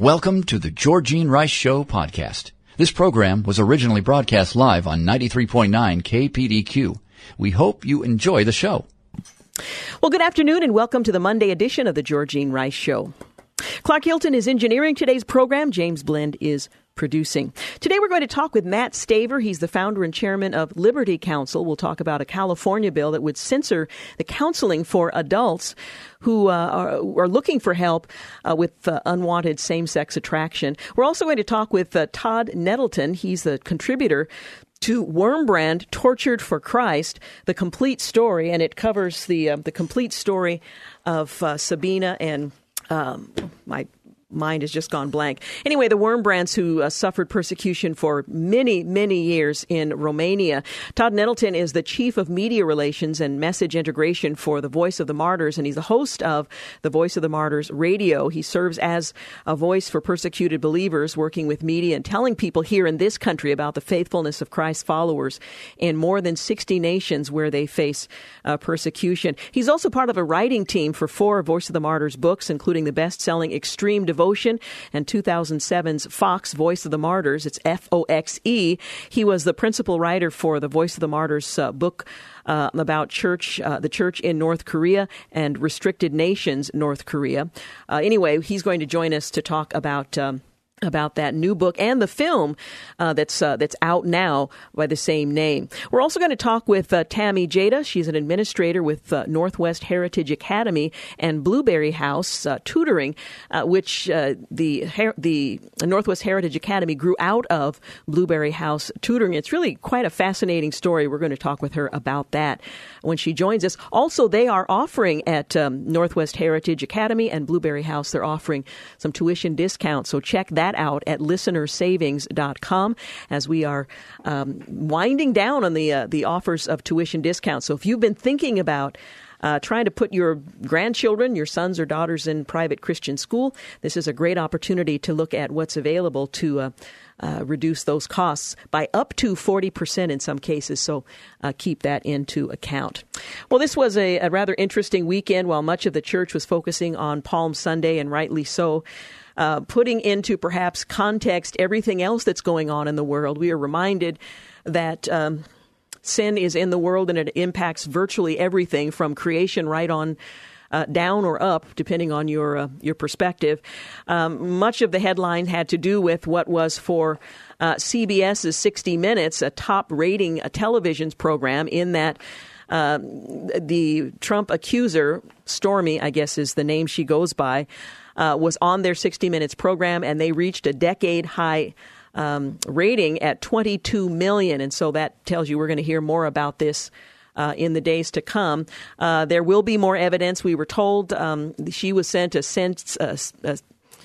Welcome to the Georgine Rice Show podcast. This program was originally broadcast live on 93.9 KPDQ. We hope you enjoy the show. Well, good afternoon and welcome to the Monday edition of the Georgine Rice Show. Clark Hilton is engineering today's program. James Blend is producing. Today we're going to talk with Mat Staver. He's the founder and chairman of Liberty Counsel. We'll talk about a California bill that would censor the counseling for adults who uh, are, are, looking for help uh, with uh, unwanted same sex attraction. We're also going to talk with uh, Todd Nettleton. He's the contributor to Wurmbrand Tortured for Christ, the complete story, and it covers the uh, the complete story of uh, Sabina and um, my mind has just gone blank. Anyway, the Wurmbrands who uh, suffered persecution for many, many years in Romania. Todd Nettleton is the chief of media relations and message integration for the Voice of the Martyrs, and he's the host of the Voice of the Martyrs radio. He serves as a voice for persecuted believers, working with media and telling people here in this country about the faithfulness of Christ's followers in more than 60 nations where they face uh, persecution. He's also part of a writing team for four Voice of the Martyrs books, including the best-selling Extreme Devotion Devotion and 2007's Foxe Voice of the Martyrs. It's F O X E. He was the principal writer for the Voice of the Martyrs uh, book. Uh, about church, uh, the church in North Korea and restricted nations, North Korea. Uh, anyway, he's going to join us to talk about um, about that new book and the film uh, that's uh, that's out now by the same name. We're also going to talk with uh, Tammy Jata. She's an administrator with uh, Northwest Heritage Academy and Blueberry House uh, Tutoring, uh, which the Her- the Northwest Heritage Academy grew out of Blueberry House Tutoring. It's really quite a fascinating story. We're going to talk with her about that when she joins us. Also, they are offering at um, Northwest Heritage Academy and Blueberry House. They're offering some tuition discounts. So check that that out at listenersavings.com as we are um, winding down on the uh, the offers of tuition discounts. So if you've been thinking about uh, trying to put your grandchildren, your sons or daughters in private Christian school, this is a great opportunity to look at what's available to uh, uh, reduce those costs by up to 40% in some cases. So uh, keep that into account. Well, this was a, a rather interesting weekend while much of the church was focusing on Palm Sunday, and rightly so uh, putting into perhaps context everything else that's going on in the world. We are reminded that. Um, sin is in the world and it impacts virtually everything from creation right on uh, down or up, depending on your uh, your perspective. Um, much of the headline had to do with what was for uh, CBS's 60 Minutes, a top rating a television's program, in that. Uh, the Trump accuser, Stormy, I guess is the name she goes by, uh, was on their 60 Minutes program, and they reached a decade high. Um, rating at 22 million, and so that tells you we're going to hear more about this uh, in the days to come. Uh, there will be more evidence. We were told um, she was sent a, sense, a, a,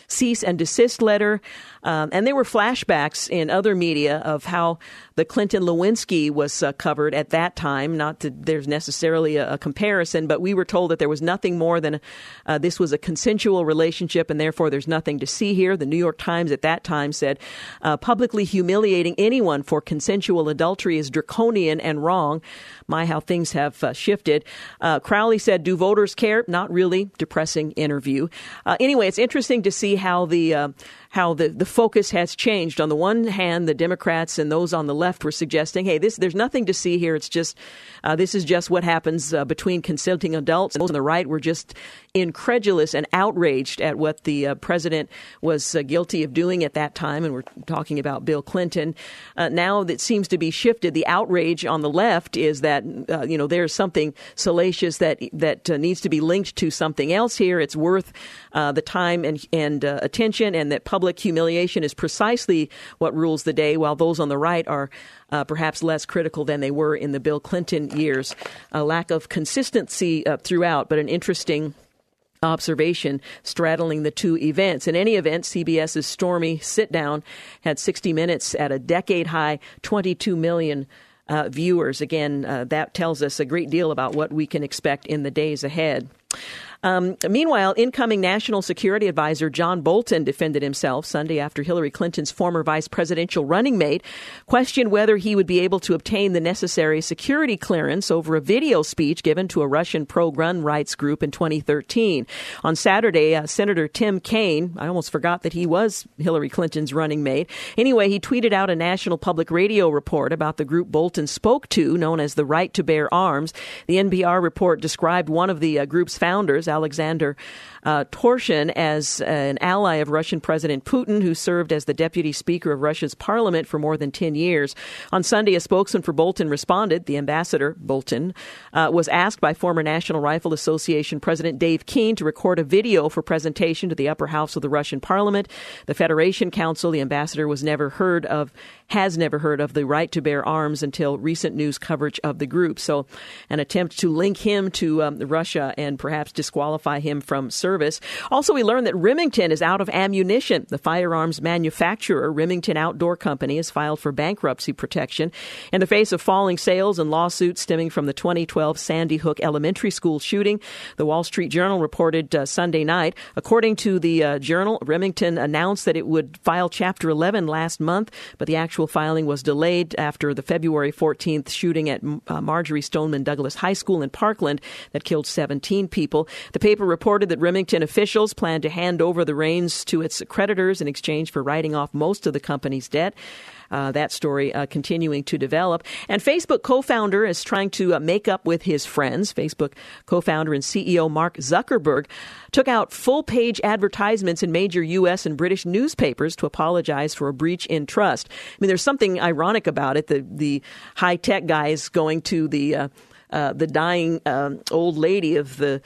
cease and desist letter. Um, and there were flashbacks in other media of how the Clinton Lewinsky was uh, covered at that time. Not that there's necessarily a, a, comparison, but we were told that there was nothing more than uh, this was a consensual relationship, and therefore there's nothing to see here. The New York Times at that time said uh, publicly humiliating anyone for consensual adultery is draconian and wrong. My, how things have uh, shifted. Uh, Crowley said, "Do voters care?" Not really. Depressing interview. Uh, anyway, it's interesting to see how the how the, the focus has changed. On the one hand, the Democrats and those on the left were suggesting, hey, this there's nothing to see here. It's just uh, this is just what happens uh, between consenting adults. And those on the right were just incredulous and outraged at what the uh, president was uh, guilty of doing at that time. And we're talking about Bill Clinton. Uh, now that seems to be shifted. The outrage on the left is that uh, you know there's something salacious that that needs to be linked to something else here. It's worth the time and and attention, and that public public humiliation is precisely what rules the day, while those on the right are uh, perhaps less critical than they were in the Bill Clinton years. A lack of consistency uh, throughout, but an interesting observation straddling the two events. In any event, CBS's Stormy Sit Down had 60 minutes at a decade high 22 million. Uh, viewers. Again, uh, that tells us a great deal about what we can expect in the days ahead. Um, meanwhile, incoming National Security Advisor John Bolton defended himself Sunday after Hillary Clinton's former vice presidential running mate questioned whether he would be able to obtain the necessary security clearance over a video speech given to a Russian pro gun rights group in 2013. On Saturday, uh, Senator Tim Kaine, I almost forgot that he was Hillary Clinton's running mate. Anyway, he tweeted out a National Public Radio report about the group Bolton spoke to, known as the Right to Bear Arms. The NPR report described one of the uh, group's founders, Alexander uh, as an ally of Russian President Putin, who served as the deputy speaker of Russia's parliament for more than 10 years. On Sunday, a spokesman for Bolton responded. The ambassador, Bolton, uh, was asked by former National Rifle Association President Dave Keene to record a video for presentation to the upper house of the Russian parliament. The Federation Council, the ambassador was never heard of, has never heard of the right to bear arms until recent news coverage of the group. So, an attempt to link him to um, Russia and perhaps disqualify him from service service. Also, we learned that Remington is out of ammunition. The firearms manufacturer, Remington Outdoor Company, has filed for bankruptcy protection in the face of falling sales and lawsuits stemming from the 2012 Sandy Hook Elementary School shooting. The Wall Street Journal reported uh, Sunday night. According to the uh, Journal, Remington announced that it would file Chapter 11 last month, but the actual filing was delayed after the February 14th shooting at uh, Marjory Stoneman Douglas High School in Parkland that killed 17 people. The paper reported that Remington Remington officials plan to hand over the reins to its creditors in exchange for writing off most of the company's debt. Uh, that story uh, continuing to develop. And Facebook co founder is trying to uh, make up with his friends. Facebook co founder and CEO Mark Zuckerberg took out full page advertisements in major U.S. and British newspapers to apologize for a breach in trust. I mean, there's something ironic about it. The, the high tech guys going to the uh, uh, the dying um, old lady of the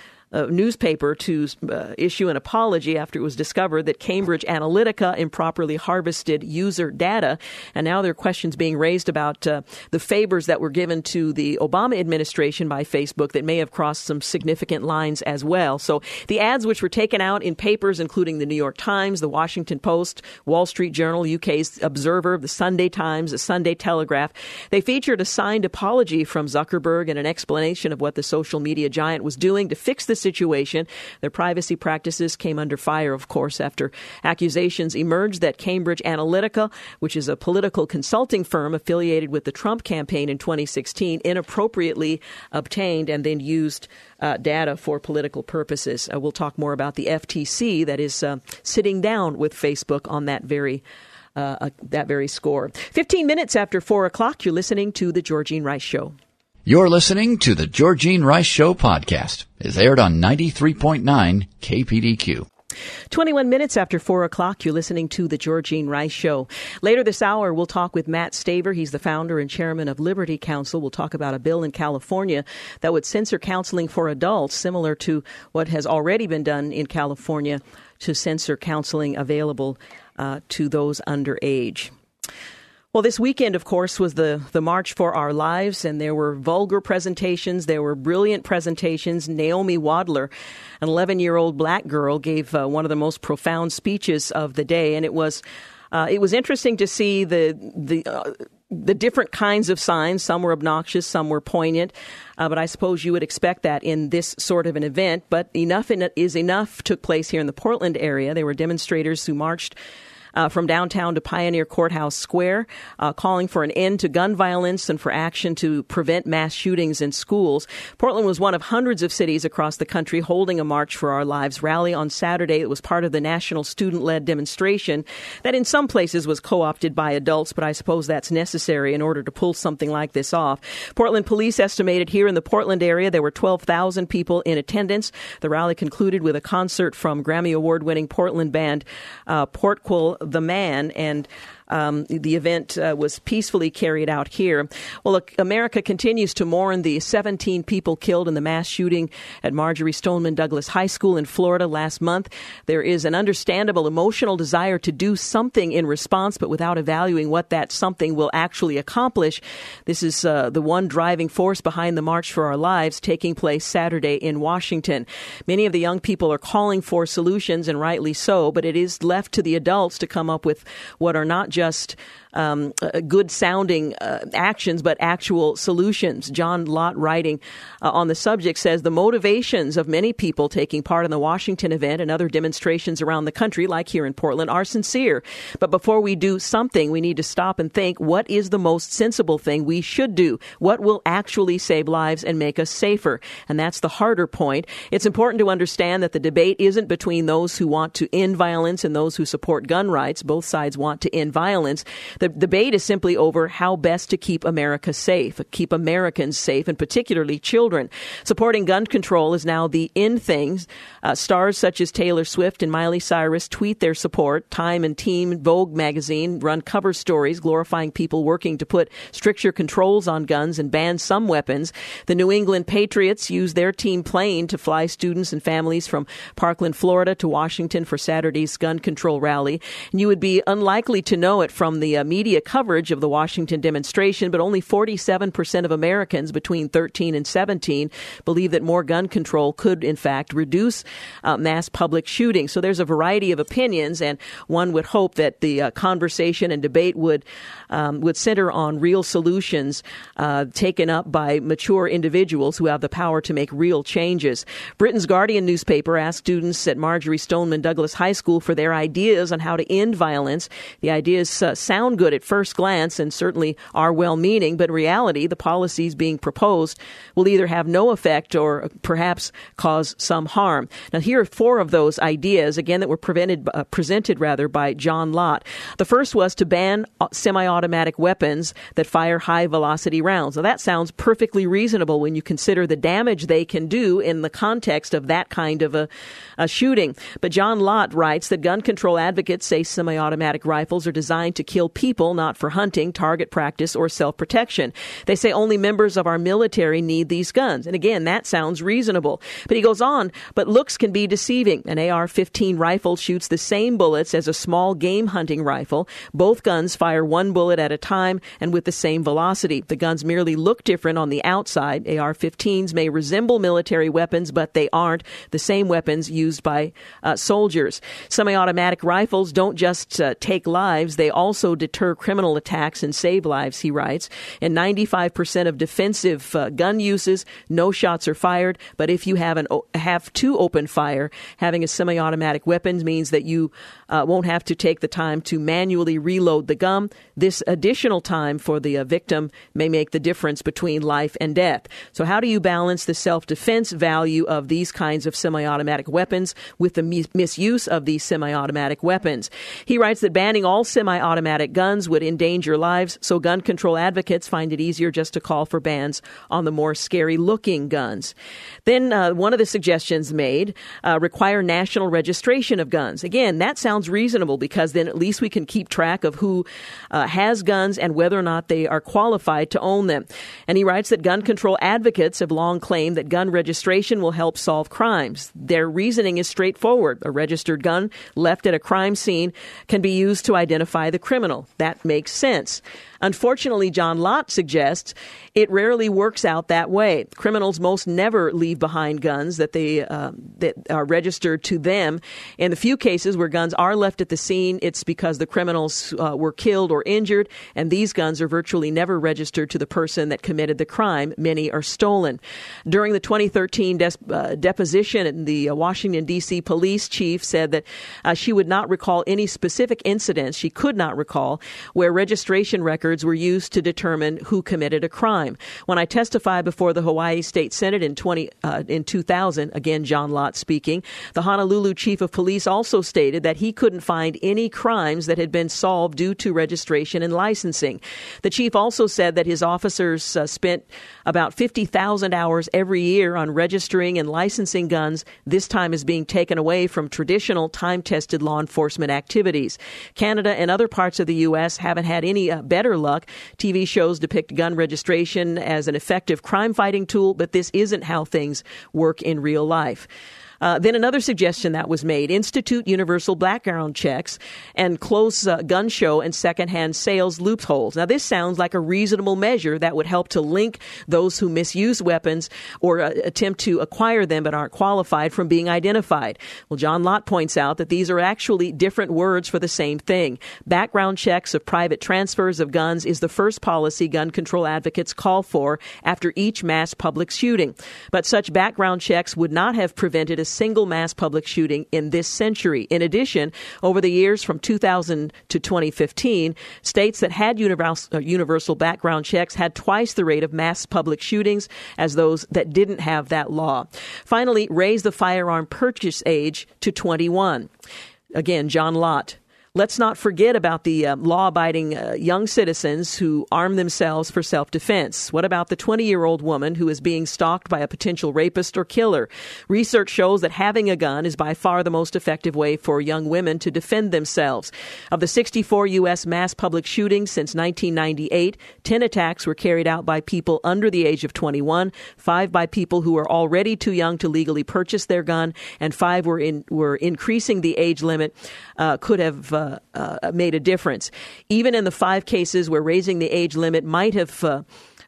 newspaper to uh, issue an apology after it was discovered that Cambridge Analytica improperly harvested user data. And now there are questions being raised about uh, the favors that were given to the Obama administration by Facebook that may have crossed some significant lines as well. So the ads, which were taken out in papers including the New York Times, the Washington Post, Wall Street Journal, UK's Observer, the Sunday Times, the Sunday Telegraph, they featured a signed apology from Zuckerberg and an explanation of what the social media giant was doing to fix the situation. Their privacy practices came under fire, of course, after accusations emerged that Cambridge Analytica, which is a political consulting firm affiliated with the Trump campaign in 2016, inappropriately obtained and then used uh, data for political purposes. Uh, we'll talk more about the FTC that is uh, sitting down with Facebook on that very. Uh, uh, that very score. 15 minutes after 4 o'clock, you're listening to The Georgine Rice Show. You're listening to the Georgine Rice Show podcast. It's aired on 93.9 KPDQ. 21 minutes after 4 o'clock, you're listening to The Georgine Rice Show. Later this hour, we'll talk with Mat Staver. He's the founder and chairman of Liberty Counsel. We'll talk about a bill in California that would censor counseling for adults, similar to what has already been done in California to censor counseling available uh, to those underage. Well, this weekend, of course, was the, the March for Our Lives, and there were vulgar presentations. There were brilliant presentations. Naomi Wadler, an 11 year old black girl, gave uh, one of the most profound speeches of the day, and it was uh, it was interesting to see the the. Uh, the different kinds of signs. Some were obnoxious, some were poignant. Uh, but I suppose you would expect that in this sort of an event. But enough is enough took place here in the Portland area. There were demonstrators who marched uh, from downtown to Pioneer Courthouse Square, uh, calling for an end to gun violence and for action to prevent mass shootings in schools. Portland was one of hundreds of cities across the country holding a March for Our Lives rally on Saturday. It was part of the national student led demonstration that in some places was co opted by adults, but I suppose that's necessary in order to pull something like this off. Portland police estimated here in the Portland area there were 12,000 people in attendance. The rally concluded with a concert from Grammy Award winning Portland band uh, Portugal the Man. And um, the event uh, was peacefully carried out here. Well, look, America continues to mourn the 17 people killed in the mass shooting at Marjory Stoneman Douglas High School in Florida last month. There is an understandable emotional desire to do something in response, but without evaluating what that something will actually accomplish. This is uh, the one driving force behind the March for Our Lives taking place Saturday in Washington. Many of the young people are calling for solutions, and rightly so, but it is left to the adults to come up with what are not just um, uh, good sounding uh, actions, but actual solutions. John Lott, writing uh, on the subject, says the motivations of many people taking part in the Washington event and other demonstrations around the country, like here in Portland, are sincere. But before we do something, we need to stop and think what is the most sensible thing we should do? What will actually save lives and make us safer? And that's the harder point. It's important to understand that the debate isn't between those who want to end violence and those who support gun rights. Both sides want to end violence. The debate is simply over how best to keep America safe, keep Americans safe, and particularly children. Supporting gun control is now the in thing. Uh, stars such as Taylor Swift and Miley Cyrus tweet their support. Time and Teen Vogue magazine run cover stories glorifying people working to put stricter controls on guns and ban some weapons. The New England Patriots use their team plane to fly students and families from Parkland, Florida to Washington for Saturday's gun control rally. And you would be unlikely to know it from the uh, media coverage of the Washington demonstration, but only 47% of Americans between 13 and 17 believe that more gun control could, in fact, reduce uh, mass public shootings. So there's a variety of opinions, and one would hope that the uh, conversation and debate would um, would center on real solutions uh, taken up by mature individuals who have the power to make real changes. Britain's Guardian newspaper asked students at Marjory Stoneman Douglas High School for their ideas on how to end violence. The uh, sound good at first glance and certainly are well meaning, but in reality, the policies being proposed will either have no effect or perhaps cause some harm. Now, here are four of those ideas, again, that were prevented, uh, presented rather by John Lott. The first was to ban uh, semi automatic weapons that fire high velocity rounds. Now, that sounds perfectly reasonable when you consider the damage they can do in the context of that kind of a, a shooting. But John Lott writes that gun control advocates say semi automatic rifles are designed to kill people, not for hunting, target practice, or self protection. They say only members of our military need these guns. And again, that sounds reasonable. But he goes on, but looks can be deceiving. An AR 15 rifle shoots the same bullets as a small game hunting rifle. Both guns fire one bullet at a time and with the same velocity. The guns merely look different on the outside. AR 15s may resemble military weapons, but they aren't the same weapons used by uh, soldiers. Semi automatic rifles don't just uh, take lives, they also deter criminal attacks and save lives, he writes. In 95% of defensive uh, gun uses, no shots are fired, but if you have, an, have to open fire, having a semi automatic weapon means that you uh, won't have to take the time to manually reload the gun. This additional time for the uh, victim may make the difference between life and death. So, how do you balance the self defense value of these kinds of semi automatic weapons with the mis- misuse of these semi automatic weapons? He writes that banning all semi automatic guns would endanger lives, so gun control advocates find it easier just to call for bans on the more scary looking guns. Then, uh, one of the suggestions made uh, require national registration of guns. Again, that sounds sounds reasonable because then at least we can keep track of who uh, has guns and whether or not they are qualified to own them. And he writes that gun control advocates have long claimed that gun registration will help solve crimes. Their reasoning is straightforward. A registered gun left at a crime scene can be used to identify the criminal. That makes sense. Unfortunately, John Lott suggests it rarely works out that way. Criminals most never leave behind guns that they uh, that are registered to them. In the few cases where guns are left at the scene, it's because the criminals uh, were killed or injured, and these guns are virtually never registered to the person that committed the crime. Many are stolen. During the 2013 des- uh, deposition, the uh, Washington D.C. police chief said that uh, she would not recall any specific incidents. She could not recall where registration records were used to determine who committed a crime. When I testified before the Hawaii State Senate in 20 uh, in 2000, again John Lott speaking, the Honolulu chief of police also stated that he couldn't find any crimes that had been solved due to registration and licensing. The chief also said that his officers uh, spent about 50,000 hours every year on registering and licensing guns. This time is being taken away from traditional time-tested law enforcement activities. Canada and other parts of the U.S. haven't had any uh, better luck. TV shows depict gun registration as an effective crime fighting tool, but this isn't how things work in real life. Uh, then another suggestion that was made institute universal background checks and close uh, gun show and secondhand sales loopholes. Now, this sounds like a reasonable measure that would help to link those who misuse weapons or uh, attempt to acquire them but aren't qualified from being identified. Well, John Lott points out that these are actually different words for the same thing. Background checks of private transfers of guns is the first policy gun control advocates call for after each mass public shooting. But such background checks would not have prevented a single mass public shooting in this century. In addition, over the years from 2000 to 2015, states that had universal, uh, universal background checks had twice the rate of mass public shootings as those that didn't have that law. Finally, raise the firearm purchase age to 21. Again, John Lott, Let's not forget about the uh, law abiding uh, young citizens who arm themselves for self defense. What about the 20 year old woman who is being stalked by a potential rapist or killer? Research shows that having a gun is by far the most effective way for young women to defend themselves. Of the 64 U.S. mass public shootings since 1998, 10 attacks were carried out by people under the age of 21, five by people who were already too young to legally purchase their gun, and five were, in, were increasing the age limit, uh, could have uh, uh, made a difference. Even in the five cases where raising the age limit might have uh,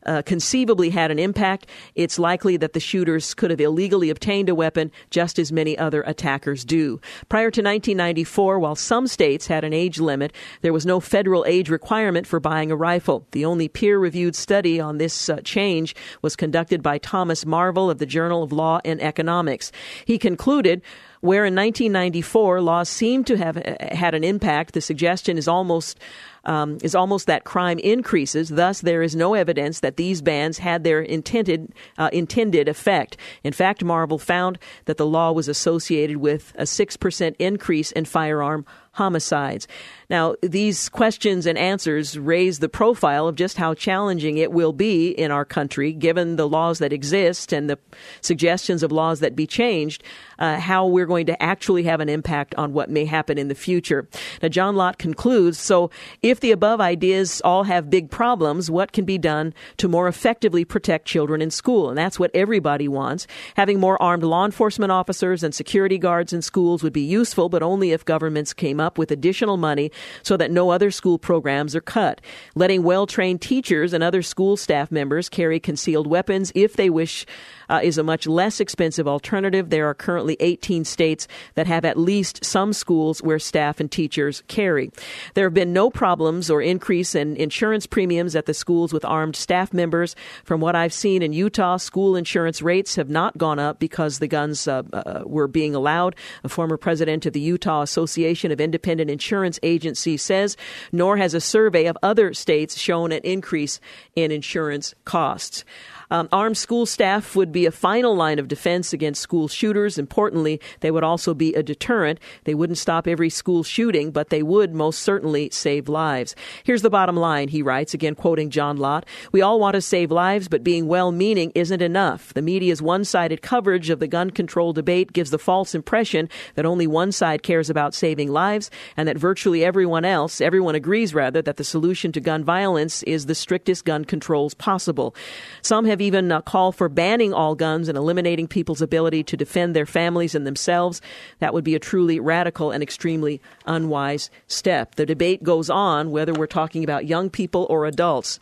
uh, conceivably had an impact, it's likely that the shooters could have illegally obtained a weapon just as many other attackers do. Prior to 1994, while some states had an age limit, there was no federal age requirement for buying a rifle. The only peer reviewed study on this uh, change was conducted by Thomas Marvell of the Journal of Law and Economics. He concluded where in 1994 laws seem to have uh, had an impact, the suggestion is almost um, is almost that crime increases. Thus, there is no evidence that these bans had their intended uh, intended effect. In fact, Marvell found that the law was associated with a six percent increase in firearm homicides. Now, these questions and answers raise the profile of just how challenging it will be in our country, given the laws that exist and the suggestions of laws that be changed, uh, how we're going to actually have an impact on what may happen in the future. Now, John Lott concludes so if the above ideas all have big problems, what can be done to more effectively protect children in school? And that's what everybody wants. Having more armed law enforcement officers and security guards in schools would be useful, but only if governments came up with additional money so that no other school programs are cut. Letting well trained teachers and other school staff members carry concealed weapons if they wish uh, is a much less expensive alternative. There are currently 18 states that have at least some schools where staff and teachers carry. There have been no problems or increase in insurance premiums at the schools with armed staff members. From what I've seen in Utah, school insurance rates have not gone up because the guns uh, uh, were being allowed. A former president of the Utah Association of Independent Insurance Agencies says, nor has a survey of other states shown an increase in insurance costs. Um, armed school staff would be a final line of defense against school shooters. Importantly, they would also be a deterrent. They wouldn't stop every school shooting, but they would most certainly save lives. Here's the bottom line, he writes, again quoting John Lott. We all want to save lives, but being well meaning isn't enough. The media's one sided coverage of the gun control debate gives the false impression that only one side cares about saving lives and that virtually everyone else, everyone agrees rather, that the solution to gun violence is the strictest gun controls possible. Some have have even uh, called for banning all guns and eliminating people's ability to defend their families and themselves. That would be a truly radical and extremely unwise step. The debate goes on whether we're talking about young people or adults.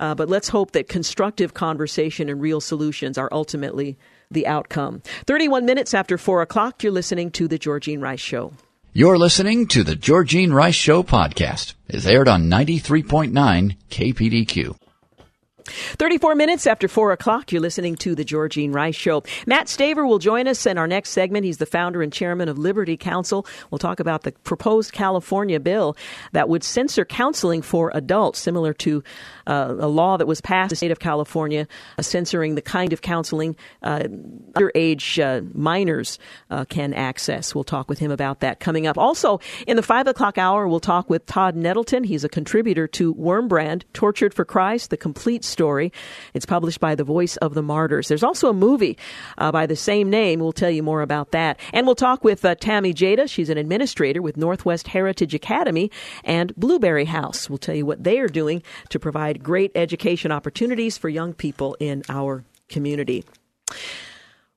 Uh, but let's hope that constructive conversation and real solutions are ultimately the outcome. 31 minutes after 4 o'clock, you're listening to The Georgine Rice Show. You're listening to The Georgine Rice Show podcast. It's aired on 93.9 KPDQ. 34 minutes after 4 o'clock, you're listening to The Georgine Rice Show. Mat Staver will join us in our next segment. He's the founder and chairman of Liberty Counsel. We'll talk about the proposed California bill that would censor counseling for adults, similar to uh, a law that was passed in the state of California uh, censoring the kind of counseling uh, underage uh, minors uh, can access. We'll talk with him about that coming up. Also, in the 5 o'clock hour, we'll talk with Todd Nettleton. He's a contributor to Wurmbrand, Tortured for Christ, the complete story. It's published by the Voice of the Martyrs. There's also a movie uh, by the same name. We'll tell you more about that. And we'll talk with Tammy Jata. She's an administrator with Northwest Heritage Academy and Blueberry House. We'll tell you what they are doing to provide great education opportunities for young people in our community.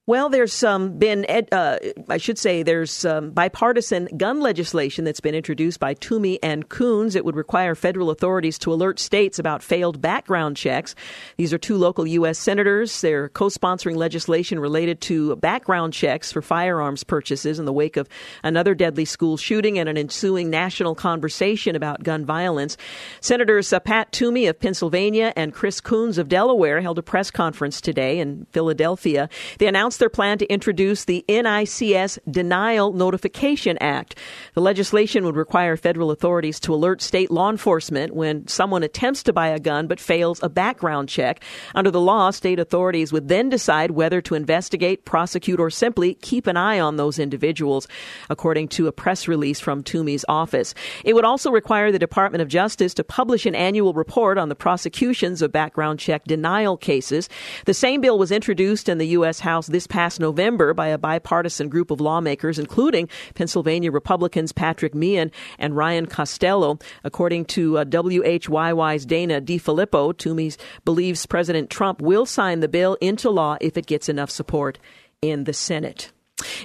Well, there's um, been, uh, I should say, there's um, bipartisan gun legislation that's been introduced by Toomey and Coons. It would require federal authorities to alert states about failed background checks. These are two local U.S. senators. They're co sponsoring legislation related to background checks for firearms purchases in the wake of another deadly school shooting and an ensuing national conversation about gun violence. Senators uh, Pat Toomey of Pennsylvania and Chris Coons of Delaware held a press conference today in Philadelphia. They announced their plan to introduce the NICS Denial Notification Act. The legislation would require federal authorities to alert state law enforcement when someone attempts to buy a gun but fails a background check. Under the law, state authorities would then decide whether to investigate, prosecute, or simply keep an eye on those individuals, according to a press release from Toomey's office. It would also require the Department of Justice to publish an annual report on the prosecutions of background check denial cases. The same bill was introduced in the U.S. House this past November by a bipartisan group of lawmakers, including Pennsylvania Republicans Patrick Meehan and Ryan Costello. According to uh, WHYY's Dana DeFilippo, Toomey believes President Trump will sign the bill into law if it gets enough support in the Senate.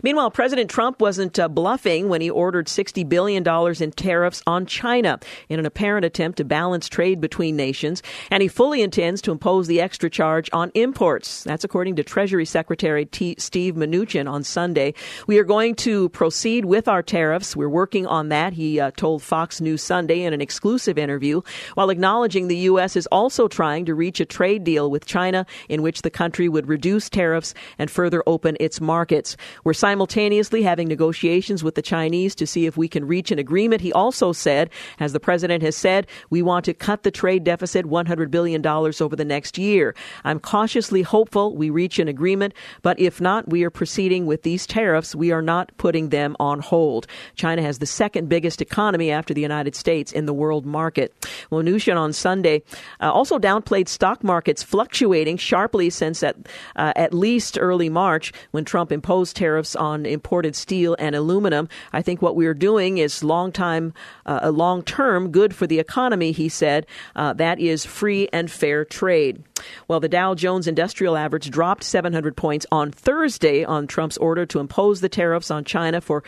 Meanwhile, President Trump wasn't uh, bluffing when he ordered $60 billion in tariffs on China in an apparent attempt to balance trade between nations, and he fully intends to impose the extra charge on imports. That's according to Treasury Secretary T- Steve Mnuchin on Sunday. We are going to proceed with our tariffs. We're working on that, he uh, told Fox News Sunday in an exclusive interview, while acknowledging the U.S. is also trying to reach a trade deal with China in which the country would reduce tariffs and further open its markets. We're simultaneously having negotiations with the Chinese to see if we can reach an agreement. He also said, as the president has said, we want to cut the trade deficit $100 billion over the next year. I'm cautiously hopeful we reach an agreement, but if not, we are proceeding with these tariffs. We are not putting them on hold. China has the second biggest economy after the United States in the world market. Mnuchin on Sunday uh, also downplayed stock markets fluctuating sharply since at, uh, at least early March when Trump imposed tariffs tariffs on imported steel and aluminum. I think what we are doing is long time, uh, long term good for the economy, he said. Uh, that is free and fair trade. Well, the Dow Jones Industrial Average dropped 700 points on Thursday on Trump's order to impose the tariffs on China for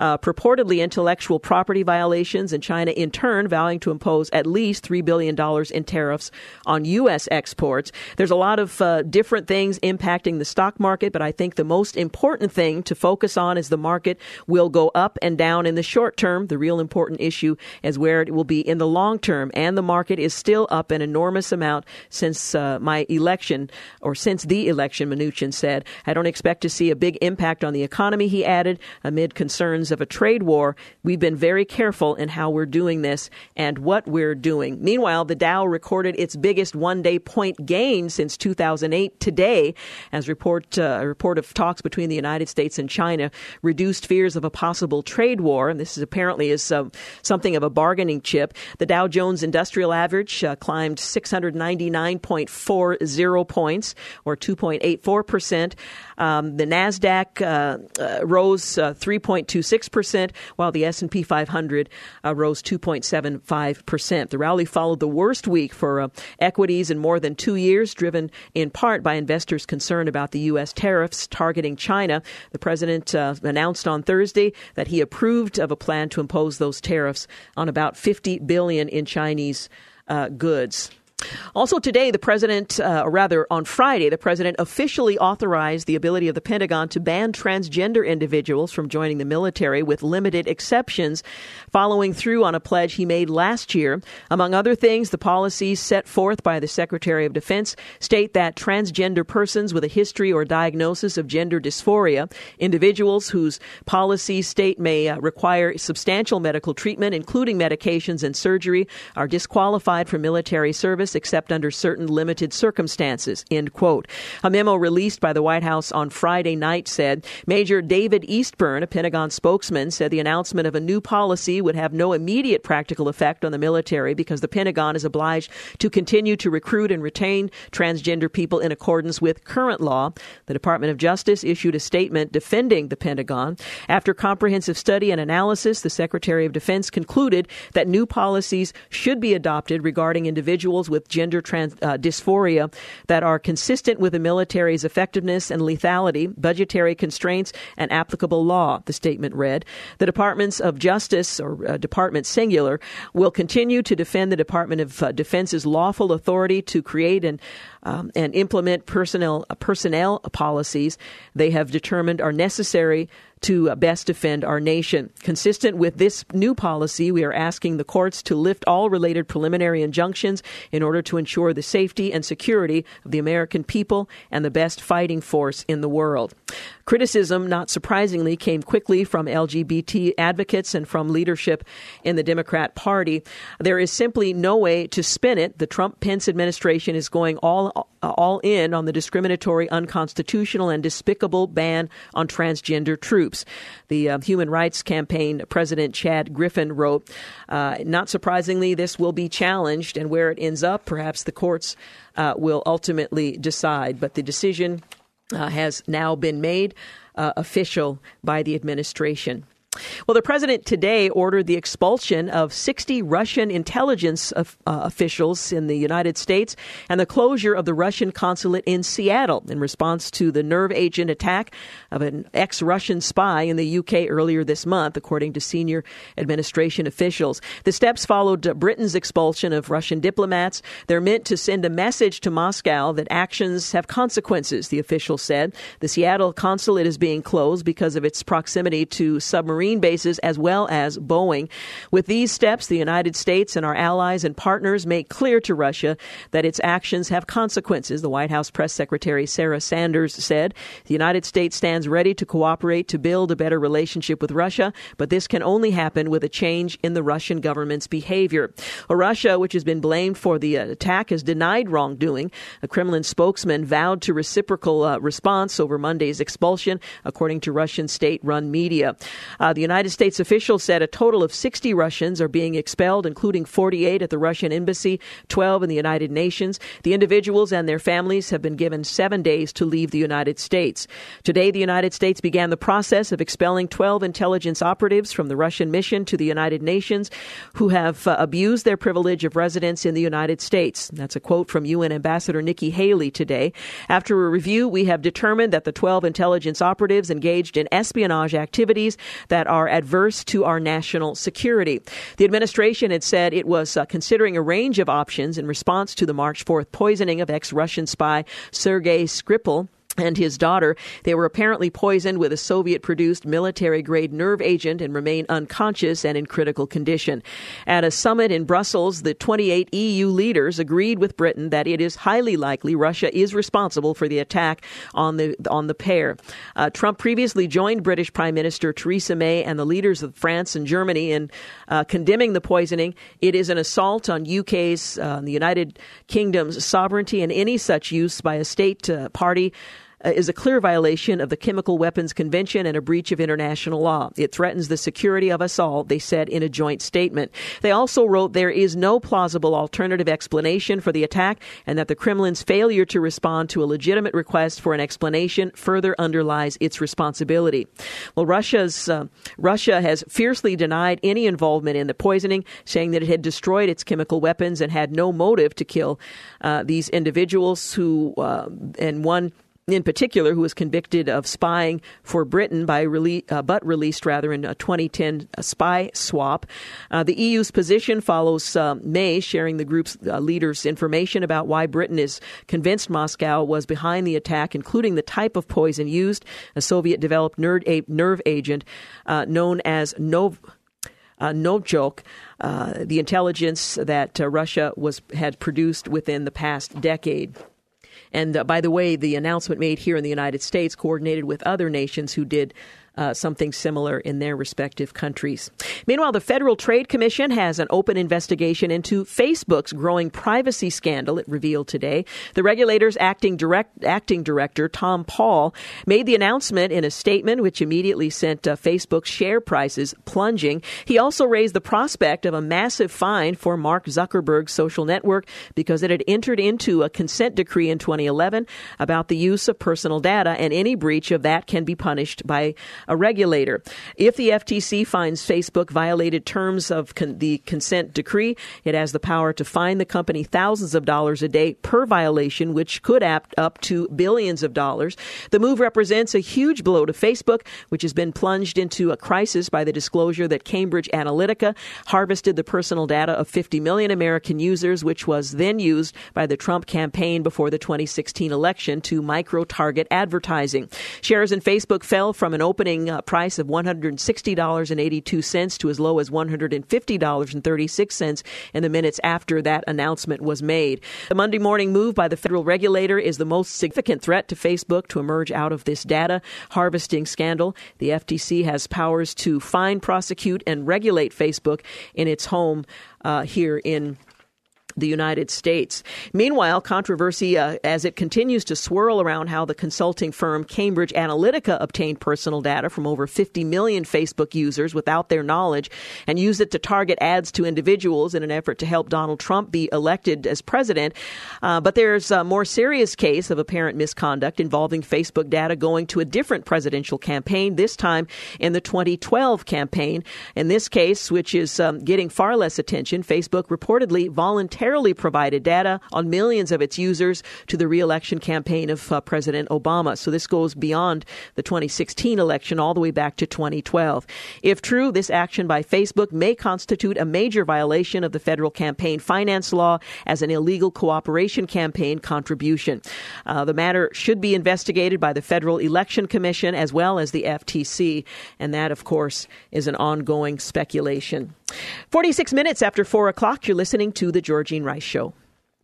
uh, purportedly intellectual property violations, and China in turn vowing to impose at least $3 billion in tariffs on U.S. exports. There's a lot of uh, different things impacting the stock market, but I think the most important thing to focus on is the market will go up and down in the short term. The real important issue is where it will be in the long term, and the market is still up an enormous amount since uh, my election, or since the election, Mnuchin said. I don't expect to see a big impact on the economy, he added, amid concerns of a trade war, we've been very careful in how we're doing this and what we're doing. Meanwhile, the Dow recorded its biggest one day point gain since 2008 today, as report, uh, a report of talks between the United States and China reduced fears of a possible trade war. And this is apparently is uh, something of a bargaining chip. The Dow Jones Industrial Average uh, climbed 699.40 points, or 2.84%. Um, the Nasdaq uh, uh, rose uh, 3.26 percent, while the S&P 500 uh, rose 2.75 percent. The rally followed the worst week for uh, equities in more than two years, driven in part by investors' concern about the U.S. tariffs targeting China. The president uh, announced on Thursday that he approved of a plan to impose those tariffs on about 50 billion in Chinese goods. Also, today, the president, uh, or rather on Friday, the president officially authorized the ability of the Pentagon to ban transgender individuals from joining the military with limited exceptions, following through on a pledge he made last year. Among other things, the policies set forth by the Secretary of Defense state that transgender persons with a history or diagnosis of gender dysphoria, individuals whose policies state may uh, require substantial medical treatment, including medications and surgery, are disqualified from military service except under certain limited circumstances. End quote. A memo released by the White House on Friday night said Major David Eastburn, a Pentagon spokesman, said the announcement of a new policy would have no immediate practical effect on the military because the Pentagon is obliged to continue to recruit and retain transgender people in accordance with current law. The Department of Justice issued a statement defending the Pentagon. After comprehensive study and analysis, the Secretary of Defense concluded that new policies should be adopted regarding individuals with with gender trans, uh, dysphoria that are consistent with the military's effectiveness and lethality, budgetary constraints, and applicable law, the statement read. The Departments of Justice, or uh, Department singular, will continue to defend the Department of uh, Defense's lawful authority to create and um, and implement personnel personnel policies they have determined are necessary to uh, best defend our nation. Consistent with this new policy, we are asking the courts to lift all related preliminary injunctions in order to ensure the safety and security of the American people and the best fighting force in the world. Criticism, not surprisingly, came quickly from LGBT advocates and from leadership in the Democrat Party. There is simply no way to spin it. The Trump Pence administration is going all all in on the discriminatory, unconstitutional, and despicable ban on transgender troops. The uh, Human Rights Campaign President Chad Griffin wrote, uh, Not surprisingly, this will be challenged, and where it ends up, perhaps the courts uh, will ultimately decide. But the decision uh, has now been made uh, official by the administration. Well, the president today ordered the expulsion of 60 Russian intelligence of, uh, officials in the United States and the closure of the Russian consulate in Seattle in response to the nerve agent attack of an ex Russian spy in the UK earlier this month, according to senior administration officials. The steps followed Britain's expulsion of Russian diplomats. They're meant to send a message to Moscow that actions have consequences, the official said. The Seattle consulate is being closed because of its proximity to submarine Marine bases as well as Boeing. With these steps, the United States and our allies and partners make clear to Russia that its actions have consequences, the White House press secretary Sarah Sanders said. The United States stands ready to cooperate to build a better relationship with Russia, but this can only happen with a change in the Russian government's behavior. Russia, which has been blamed for the attack, has denied wrongdoing. A Kremlin spokesman vowed to reciprocal uh, response over Monday's expulsion, according to Russian state run media. Uh, uh, the United States officials said a total of 60 Russians are being expelled, including 48 at the Russian embassy, 12 in the United Nations. The individuals and their families have been given seven days to leave the United States. Today, the United States began the process of expelling 12 intelligence operatives from the Russian mission to the United Nations who have uh, abused their privilege of residence in the United States. That's a quote from UN Ambassador Nikki Haley today. After a review, we have determined that the 12 intelligence operatives engaged in espionage activities that that are adverse to our national security. The administration had said it was uh, considering a range of options in response to the March 4th poisoning of ex Russian spy Sergei Skripal and his daughter. They were apparently poisoned with a Soviet produced military grade nerve agent and remain unconscious and in critical condition. At a summit in Brussels, the 28 EU leaders agreed with Britain that it is highly likely Russia is responsible for the attack on the on the pair. Uh, Trump previously joined British Prime Minister Theresa May and the leaders of France and Germany in uh, condemning the poisoning. It is an assault on UK's, uh, the United Kingdom's sovereignty, and any such use by a state uh, party uh, is a clear violation of the Chemical Weapons Convention and a breach of international law. It threatens the security of us all, they said in a joint statement. They also wrote there is no plausible alternative explanation for the attack and that the Kremlin's failure to respond to a legitimate request for an explanation further underlies its responsibility. Well, Russia's uh, Russia has fiercely denied any involvement in the poisoning, saying that it had destroyed its chemical weapons and had no motive to kill uh, these individuals who uh, and one in particular, who was convicted of spying for Britain by rele- uh, but released rather in a 2010 spy swap. Uh, the EU's position follows uh, May sharing the group's uh, leaders' information about why Britain is convinced Moscow was behind the attack, including the type of poison used, a Soviet-developed nerve, nerve agent uh, known as Nov. Uh, Novichok, uh, the intelligence that Russia was had produced within the past decade. And uh, by the way, the announcement made here in the United States coordinated with other nations who did uh, something similar in their respective countries. Meanwhile, the Federal Trade Commission has an open investigation into Facebook's growing privacy scandal, it revealed today. The regulator's acting, direct, acting director, Tom Pahl, made the announcement in a statement which immediately sent uh, Facebook's share prices plunging. He also raised the prospect of a massive fine for Mark Zuckerberg's social network because it had entered into a consent decree in 2011 about the use of personal data, and any breach of that can be punished by a regulator. If the FTC finds Facebook violated terms of con- the consent decree, it has the power to fine the company thousands of dollars a day per violation, which could add up to billions of dollars. The move represents a huge blow to Facebook, which has been plunged into a crisis by the disclosure that Cambridge Analytica harvested the personal data of 50 million American users, which was then used by the Trump campaign before the 2016 election to micro target advertising. Shares in Facebook fell from an opening uh, price of $160.82 to as low as $150.36 in the minutes after that announcement was made. The Monday morning move by the federal regulator is the most significant threat to Facebook to emerge out of this data harvesting scandal. The FTC has powers to fine, prosecute, and regulate Facebook in its home uh, here in the United States. Meanwhile, controversy uh, as it continues to swirl around how the consulting firm Cambridge Analytica obtained personal data from over 50 million Facebook users without their knowledge and used it to target ads to individuals in an effort to help Donald Trump be elected as president. Uh, but there's a more serious case of apparent misconduct involving Facebook data going to a different presidential campaign, this time in the 2012 campaign. In this case, which is um, getting far less attention, Facebook reportedly voluntarily voluntarily provided data on millions of its users to the reelection campaign of uh, President Obama. So this goes beyond the 2016 election all the way back to 2012. If true, this action by Facebook may constitute a major violation of the federal campaign finance law as an illegal cooperation campaign contribution. Uh, the matter should be investigated by the Federal Election Commission as well as the FTC, and that, of course, is an ongoing speculation. 46 minutes after 4 o'clock, you're listening to The Georgine Rice Show.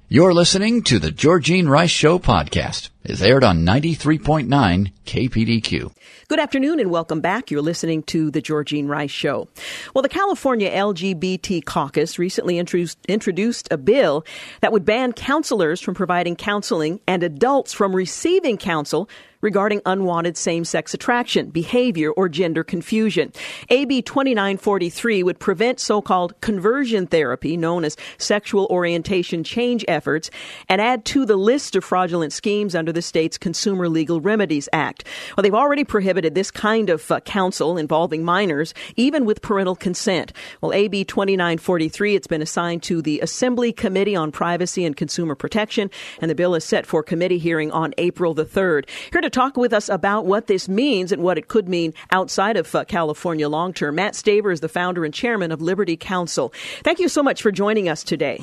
You're listening to The Georgine Rice Show podcast. It's aired on 93.9 KPDQ. Good afternoon and welcome back. You're listening to The Georgine Rice Show. Well, the California LGBT caucus recently introduced, introduced a bill that would ban counselors from providing counseling and adults from receiving counsel regarding unwanted same sex attraction, behavior, or gender confusion. AB 2943 would prevent so called conversion therapy, known as sexual orientation change efforts, and add to the list of fraudulent schemes under the state's Consumer Legal Remedies Act. Well, they've already prohibited this kind of uh, counsel involving minors, even with parental consent. Well, AB 2943, it's been assigned to the Assembly Committee on Privacy and Consumer Protection, and the bill is set for committee hearing on April the 3rd. Here to talk with us about what this means and what it could mean outside of uh, California long term. Mat Staver is the founder and chairman of Liberty Counsel. Thank you so much for joining us today.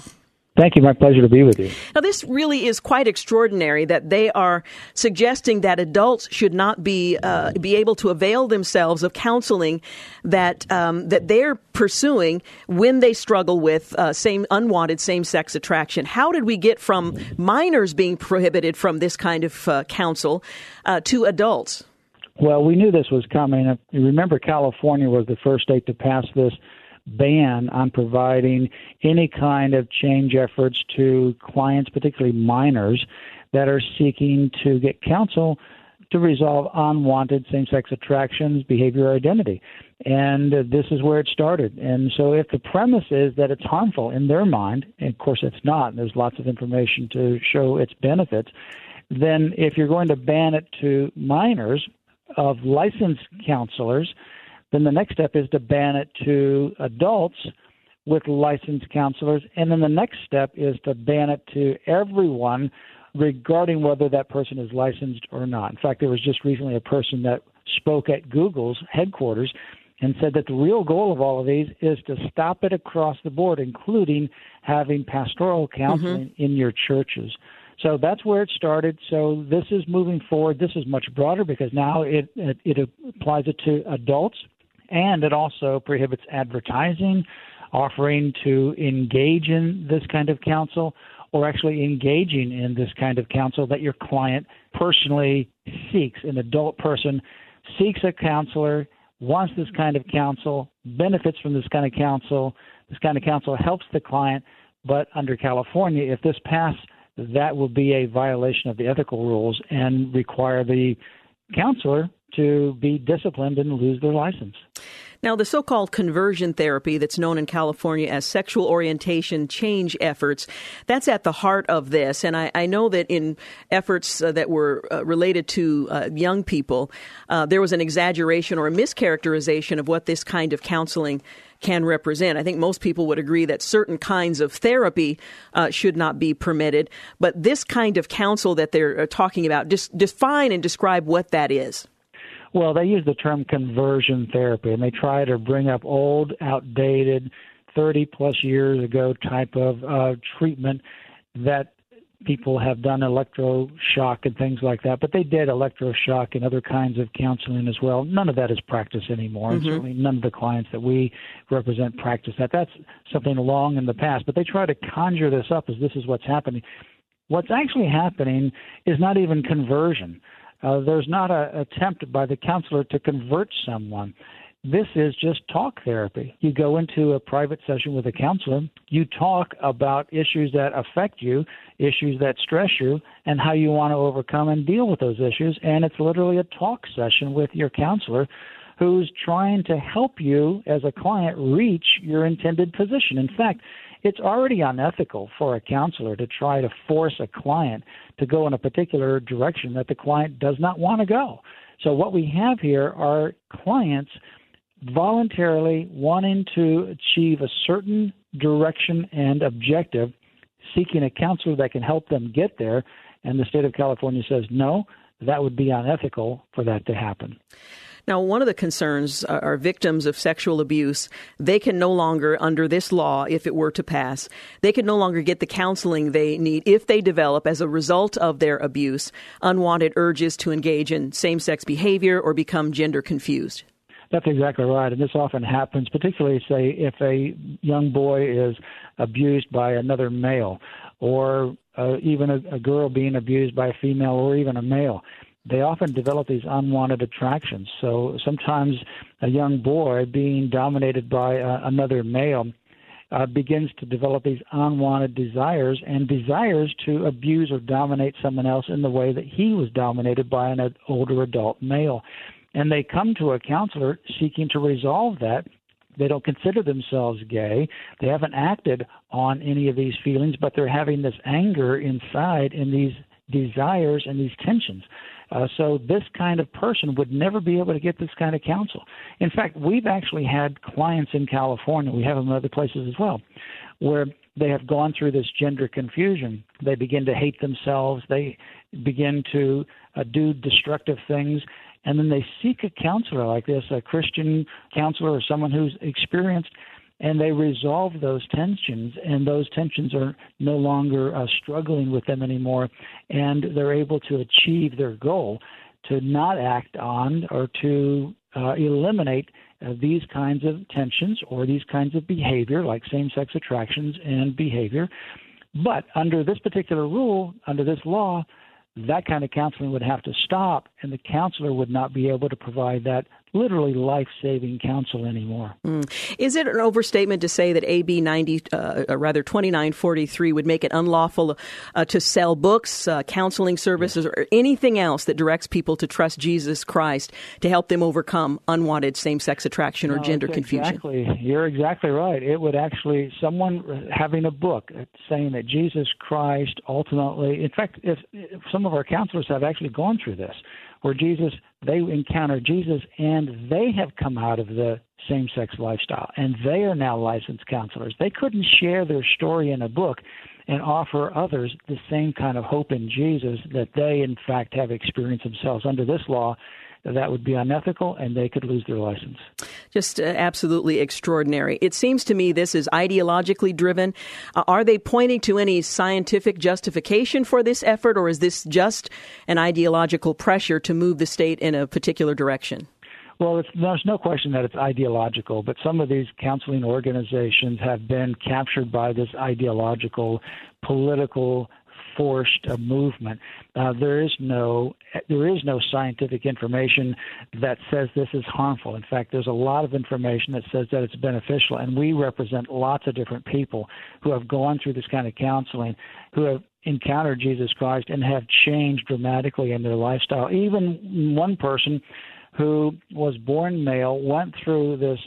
Thank you. My pleasure to be with you. Now, this really is quite extraordinary that they are suggesting that adults should not be uh, be able to avail themselves of counseling that um, that they're pursuing when they struggle with uh, same unwanted same sex attraction. How did we get from minors being prohibited from this kind of uh, counsel uh, to adults? Well, we knew this was coming. You remember, California was the first state to pass this ban on providing any kind of change efforts to clients, particularly minors, that are seeking to get counsel to resolve unwanted same sex attractions, behavior, or identity. And uh, this is where it started. And so, if the premise is that it's harmful in their mind, and of course it's not, and there's lots of information to show its benefits, then if you're going to ban it to minors of licensed counselors, then the next step is to ban it to adults with licensed counselors. And then the next step is to ban it to everyone regarding whether that person is licensed or not. In fact, there was just recently a person that spoke at Google's headquarters and said that the real goal of all of these is to stop it across the board, including having pastoral counseling mm-hmm. in your churches. So that's where it started. So this is moving forward. This is much broader because now it, it, it applies it to adults and it also prohibits advertising, offering to engage in this kind of counsel or actually engaging in this kind of counsel that your client personally seeks. An adult person seeks a counselor, wants this kind of counsel, benefits from this kind of counsel. This kind of counsel helps the client, but under California, if this passes, that will be a violation of the ethical rules and require the counselor to be disciplined and lose their license. Now, the so called conversion therapy that's known in California as sexual orientation change efforts, that's at the heart of this. And I, I know that in efforts uh, that were uh, related to uh, young people, uh, there was an exaggeration or a mischaracterization of what this kind of counseling can represent. I think most people would agree that certain kinds of therapy uh, should not be permitted, but this kind of counsel that they're uh, talking about, just define and describe what that is. Well, they use the term conversion therapy, and they try to bring up old, outdated, 30 plus years ago type of uh, treatment that people have done electroshock and things like that, but they did electroshock and other kinds of counseling as well. None of that is practiced anymore. Mm-hmm. And certainly none of the clients that we represent practice that. That's something long in the past, but they try to conjure this up as this is what's happening. What's actually happening is not even conversion. Uh, there's not an attempt by the counselor to convert someone. This is just talk therapy. You go into a private session with a counselor, you talk about issues that affect you, issues that stress you, and how you want to overcome and deal with those issues. And it's literally a talk session with your counselor who's trying to help you as a client reach your intended position. In fact, it's already unethical for a counselor to try to force a client to go in a particular direction that the client does not want to go. So, what we have here are clients voluntarily wanting to achieve a certain direction and objective, seeking a counselor that can help them get there. And the state of California says, no, that would be unethical for that to happen. Now, one of the concerns are victims of sexual abuse. They can no longer, under this law, if it were to pass, they can no longer get the counseling they need if they develop, as a result of their abuse, unwanted urges to engage in same sex behavior or become gender confused. That's exactly right. And this often happens, particularly, say, if a young boy is abused by another male, or uh, even a, a girl being abused by a female, or even a male they often develop these unwanted attractions. So sometimes a young boy being dominated by uh, another male uh, begins to develop these unwanted desires and desires to abuse or dominate someone else in the way that he was dominated by an older adult male. And they come to a counselor seeking to resolve that. They don't consider themselves gay. They haven't acted on any of these feelings, but they're having this anger inside and these desires and these tensions. Uh, so this kind of person would never be able to get this kind of counsel. In fact, we've actually had clients in California, we have them in other places as well, where they have gone through this gender confusion. They begin to hate themselves. They begin to uh, do destructive things. And then they seek a counselor like this, a Christian counselor or someone who's experienced and they resolve those tensions, and those tensions are no longer uh, struggling with them anymore, and they're able to achieve their goal to not act on or to uh, eliminate uh, these kinds of tensions or these kinds of behavior, like same sex attractions and behavior. But under this particular rule, under this law, that kind of counseling would have to stop, and the counselor would not be able to provide that literally life saving counsel anymore. Mm. Is it an overstatement to say that AB 90, uh, uh rather 2943, would make it unlawful uh, to sell books, uh, counseling services, or anything else that directs people to trust Jesus Christ to help them overcome unwanted same sex attraction or no, gender confusion? Exactly. You're exactly right. It would actually, someone having a book saying that Jesus Christ ultimately, in fact, if, if some of our counselors have actually gone through this where Jesus, they encounter Jesus and they have come out of the same sex lifestyle and they are now licensed counselors. They couldn't share their story in a book and offer others the same kind of hope in Jesus that they, in fact, have experienced themselves. Under this law, that would be unethical and they could lose their license. Just uh, absolutely extraordinary. It seems to me this is ideologically driven. Uh, are they pointing to any scientific justification for this effort, or is this just an ideological pressure to move the state in a particular direction? Well, there's no question that it's ideological, but some of these counseling organizations have been captured by this ideological, political forced a movement. Uh, there is no there is no scientific information that says this is harmful. In fact, there's a lot of information that says that it's beneficial, and we represent lots of different people who have gone through this kind of counseling, who have encountered Jesus Christ and have changed dramatically in their lifestyle. Even one person who was born male went through this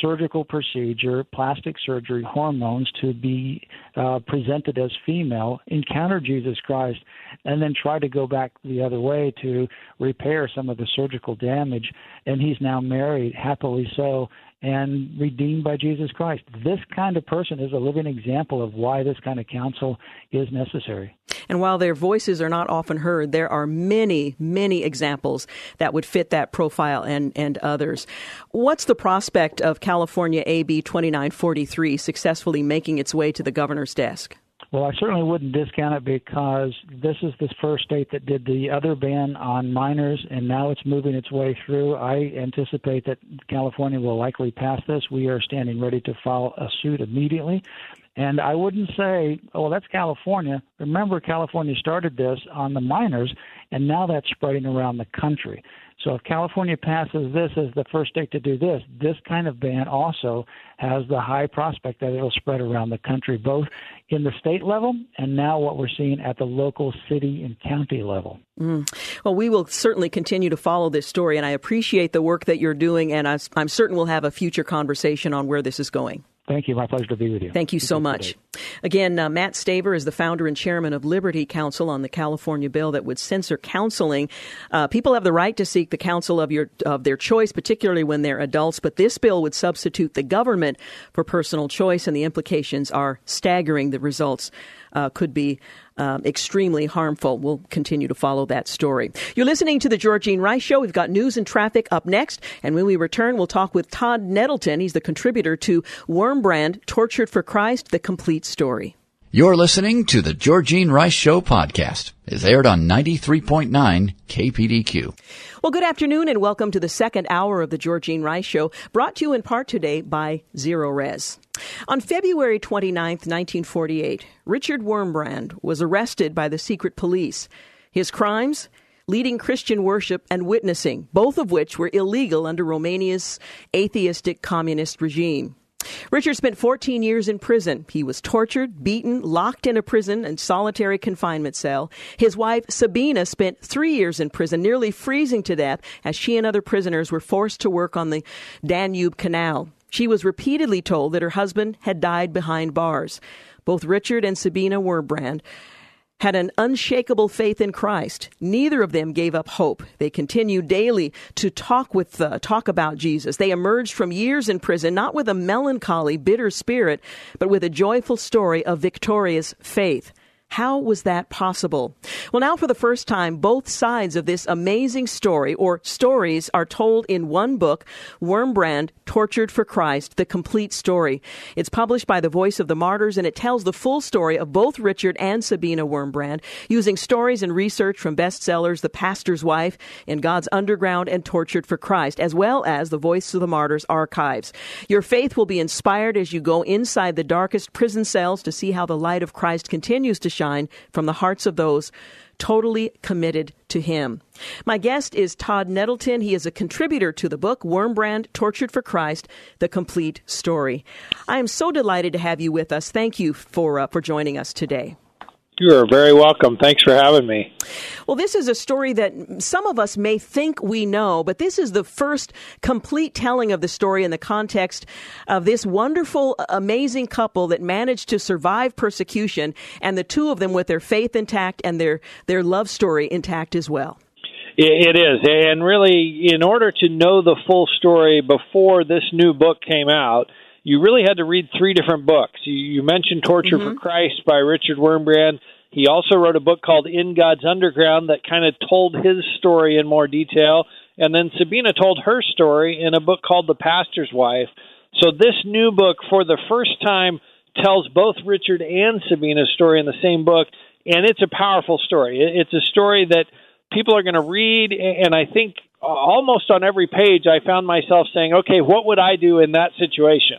surgical procedure, plastic surgery, hormones to be uh, presented as female, encounter Jesus Christ, and then try to go back the other way to repair some of the surgical damage. And he's now married, happily so, and redeemed by Jesus Christ. This kind of person is a living example of why this kind of counsel is necessary. And while their voices are not often heard, there are many, many examples that would fit that profile and, and others. What's the prospect of California AB 2943 successfully making its way to the governor's desk? Well, I certainly wouldn't discount it because this is the first state that did the other ban on minors, and now it's moving its way through. I anticipate that California will likely pass this. We are standing ready to file a suit immediately. And I wouldn't say, oh, that's California. Remember, California started this on the minors, and now that's spreading around the country. So if California passes this as the first state to do this, this kind of ban also has the high prospect that it'll spread around the country, both in the state level and now what we're seeing at the local city and county level. Mm. Well, we will certainly continue to follow this story, and I appreciate the work that you're doing, and I'm certain we'll have a future conversation on where this is going. Thank you. My pleasure to be with you. Thank you so much. Again, uh, Mat Staver is the founder and chairman of Liberty Counsel on the California bill that would censor counseling. Uh, people have the right to seek the counsel of your of their choice, particularly when they're adults. But this bill would substitute the government for personal choice, and the implications are staggering. The results uh, could be um, extremely harmful. We'll continue to follow that story. You're listening to the Georgine Rice Show. We've got news and traffic up next. And when we return, we'll talk with Todd Nettleton. He's the contributor to Wurmbrand, Tortured for Christ, the complete story. You're listening to the Georgine Rice Show podcast. It's aired on 93.9 KPDQ. Well, good afternoon and welcome to the second hour of the Georgine Rice Show, brought to you in part today by Zero Res. On February 29, 1948, Richard Wurmbrand was arrested by the secret police. His crimes? Leading Christian worship and witnessing, both of which were illegal under Romania's atheistic communist regime. Richard spent 14 years in prison. He was tortured, beaten, locked in a prison and solitary confinement cell. His wife, Sabina, spent three years in prison, nearly freezing to death as she and other prisoners were forced to work on the Danube Canal. She was repeatedly told that her husband had died behind bars. Both Richard and Sabina Wurmbrand had an unshakable faith in Christ. Neither of them gave up hope. They continued daily to talk with uh, talk about Jesus. They emerged from years in prison not with a melancholy, bitter spirit, but with a joyful story of victorious faith. How was that possible? Well, now for the first time, both sides of this amazing story, or stories, are told in one book, Wurmbrand, Tortured for Christ, the complete story. It's published by the Voice of the Martyrs, and it tells the full story of both Richard and Sabina Wurmbrand using stories and research from bestsellers The Pastor's Wife, and God's Underground, and Tortured for Christ, as well as the Voice of the Martyrs archives. Your faith will be inspired as you go inside the darkest prison cells to see how the light of Christ continues to shine from the hearts of those totally committed to Him. My guest is Todd Nettleton. He is a contributor to the book Wurmbrand Tortured for Christ: The Complete Story. I am so delighted to have you with us. Thank you for uh, for joining us today. You are very welcome. Thanks for having me. Well, this is a story that some of us may think we know, but this is the first complete telling of the story in the context of this wonderful, amazing couple that managed to survive persecution, and the two of them with their faith intact and their, their love story intact as well. It is. And really, in order to know the full story before this new book came out, you really had to read three different books. You, you mentioned Torture mm-hmm. for Christ by Richard Wurmbrand. He also wrote a book called In God's Underground that kind of told his story in more detail. And then Sabina told her story in a book called The Pastor's Wife. So this new book, for the first time, tells both Richard and Sabina's story in the same book, and it's a powerful story. It's a story that people are going to read, and I think almost on every page I found myself saying, okay, what would I do in that situation?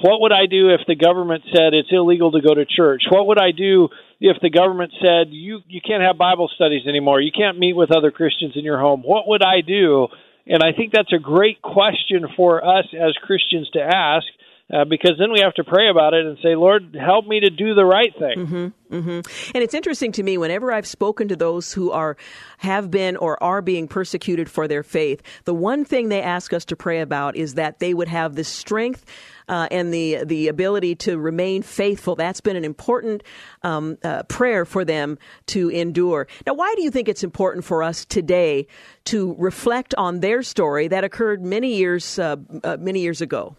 What would I do if the government said it's illegal to go to church? What would I do if the government said you you can't have Bible studies anymore? You can't meet with other Christians in your home. What would I do? And I think that's a great question for us as Christians to ask uh, because then we have to pray about it and say, Lord, help me to do the right thing. Mm-hmm, mm-hmm. And it's interesting to me whenever I've spoken to those who are have been or are being persecuted for their faith, the one thing they ask us to pray about is that they would have the strength. Uh, and the the ability to remain faithful. That's been an important um, uh, prayer for them to endure. Now, why do you think it's important for us today to reflect on their story that occurred many years uh, uh many years ago?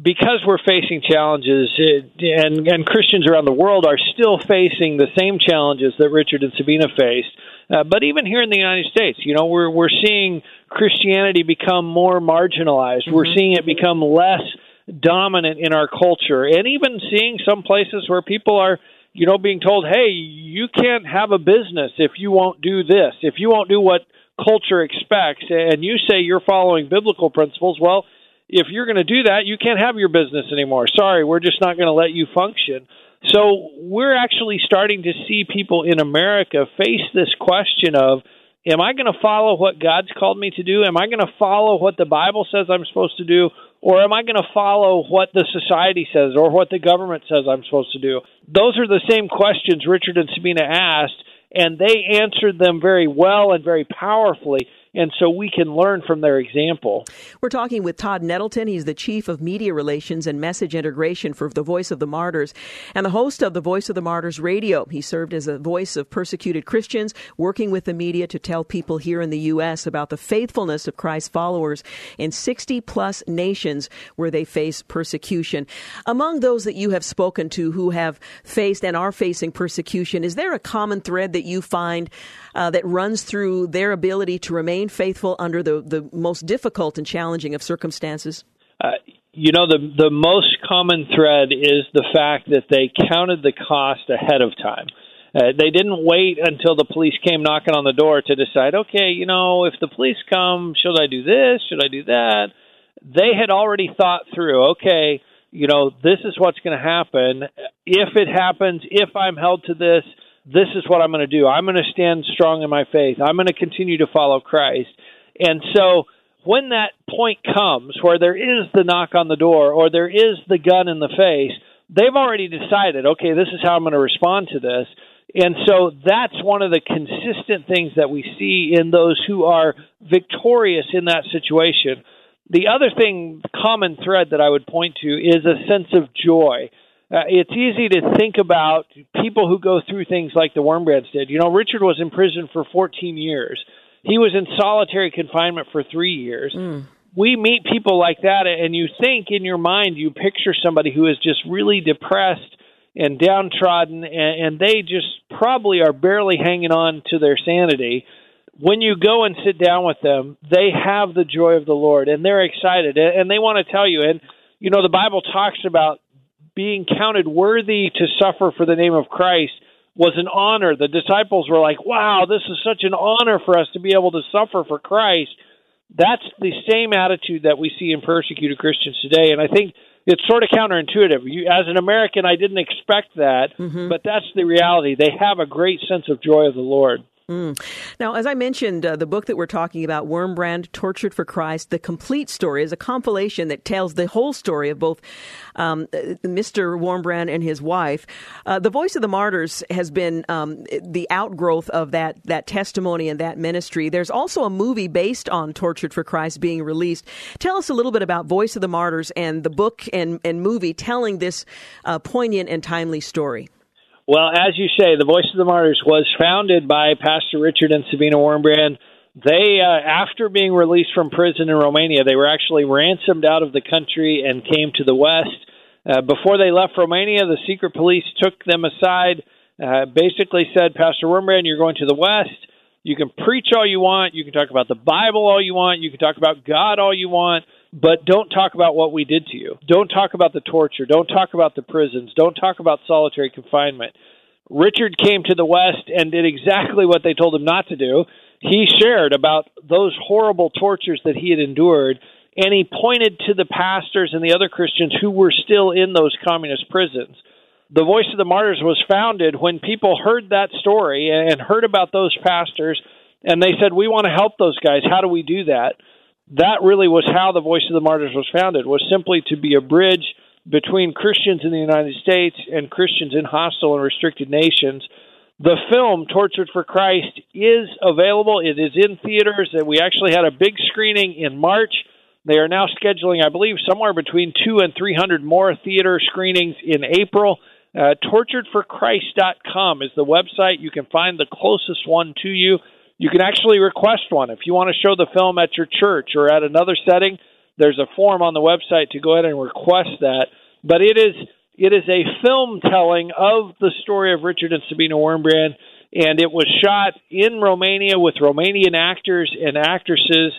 Because we're facing challenges, and and Christians around the world are still facing the same challenges that Richard and Sabina faced. Uh, but even here in the United States, you know, we're we're seeing Christianity become more marginalized. Mm-hmm. We're seeing it become less dominant in our culture, and even seeing some places where people are, you know, being told, "Hey, you can't have a business if you won't do this. If you won't do what culture expects." And you say you're following biblical principles. Well if you're going to do that, you can't have your business anymore. Sorry, we're just not going to let you function. So we're actually starting to see people in America face this question of am I going to follow what God's called me to do? Am I going to follow what the Bible says I'm supposed to do? Or am I going to follow what the society says or what the government says I'm supposed to do? Those are the same questions Richard and Sabina asked, and they answered them very well and very powerfully and so we can learn from their example. We're talking with Todd Nettleton. He's the Chief of Media Relations and Message Integration for the Voice of the Martyrs and the host of the Voice of the Martyrs radio. He served as a voice of persecuted Christians, working with the media to tell people here in the U.S. about the faithfulness of Christ's followers in 60 plus nations where they face persecution. Among those that you have spoken to who have faced and are facing persecution, is there a common thread that you find uh, that runs through their ability to remain faithful under the, the most difficult and challenging of circumstances? Uh, you know, the the most common thread is the fact that they counted the cost ahead of time. Uh, they didn't wait until the police came knocking on the door to decide, okay, you know, if the police come, should I do this? Should I do that? They had already thought through, okay, you know, this is what's going to happen. If it happens, if I'm held to this, this is what I'm going to do. I'm going to stand strong in my faith. I'm going to continue to follow Christ. And so when that point comes where there is the knock on the door or there is the gun in the face, they've already decided, okay, this is how I'm going to respond to this. And so that's one of the consistent things that we see in those who are victorious in that situation. The other thing, common thread that I would point to is a sense of joy uh, it's easy to think about people who go through things like the Wurmbrands did. You know, Richard was in prison for 14 years. He was in solitary confinement for three years. Mm. We meet people like that, and you think in your mind, you picture somebody who is just really depressed and downtrodden, and, and they just probably are barely hanging on to their sanity. When you go and sit down with them, they have the joy of the Lord, and they're excited, and they want to tell you. And you know, the Bible talks about being counted worthy to suffer for the name of Christ was an honor. The disciples were like, wow, this is such an honor for us to be able to suffer for Christ. That's the same attitude that we see in persecuted Christians today. And I think it's sort of counterintuitive. You, as an American, I didn't expect that, mm-hmm. but that's the reality. They have a great sense of joy of the Lord. Mm. Now, as I mentioned, uh, the book that we're talking about, Wurmbrand, Tortured for Christ, the complete story is a compilation that tells the whole story of both um, Mr. Wurmbrand and his wife. Uh, the Voice of the Martyrs has been um, the outgrowth of that, that testimony and that ministry. There's also a movie based on Tortured for Christ being released. Tell us a little bit about Voice of the Martyrs and the book and, and movie telling this uh, poignant and timely story. Well, as you say, the Voice of the Martyrs was founded by Pastor Richard and Sabina Wurmbrand. They, uh, after being released from prison in Romania, they were actually ransomed out of the country and came to the West. Uh, before they left Romania, the secret police took them aside, uh, basically said, Pastor Wurmbrand, you're going to the West. You can preach all you want. You can talk about the Bible all you want. You can talk about God all you want. But don't talk about what we did to you. Don't talk about the torture. Don't talk about the prisons. Don't talk about solitary confinement. Richard came to the West and did exactly what they told him not to do. He shared about those horrible tortures that he had endured, and he pointed to the pastors and the other Christians who were still in those communist prisons. The Voice of the Martyrs was founded when people heard that story and heard about those pastors, and they said, We want to help those guys. How do we do that? That really was how the Voice of the Martyrs was founded, was simply to be a bridge between Christians in the United States and Christians in hostile and restricted nations. The film Tortured for Christ is available. It is in theaters. We actually had a big screening in March. They are now scheduling, I believe, somewhere between two and three hundred more theater screenings in April. Uh, torturedforchrist.com is the website. You can find the closest one to you. You can actually request one if you want to show the film at your church or at another setting. There's a form on the website to go ahead and request that. But it is it is a film telling of the story of Richard and Sabina Wurmbrand, and it was shot in Romania with Romanian actors and actresses.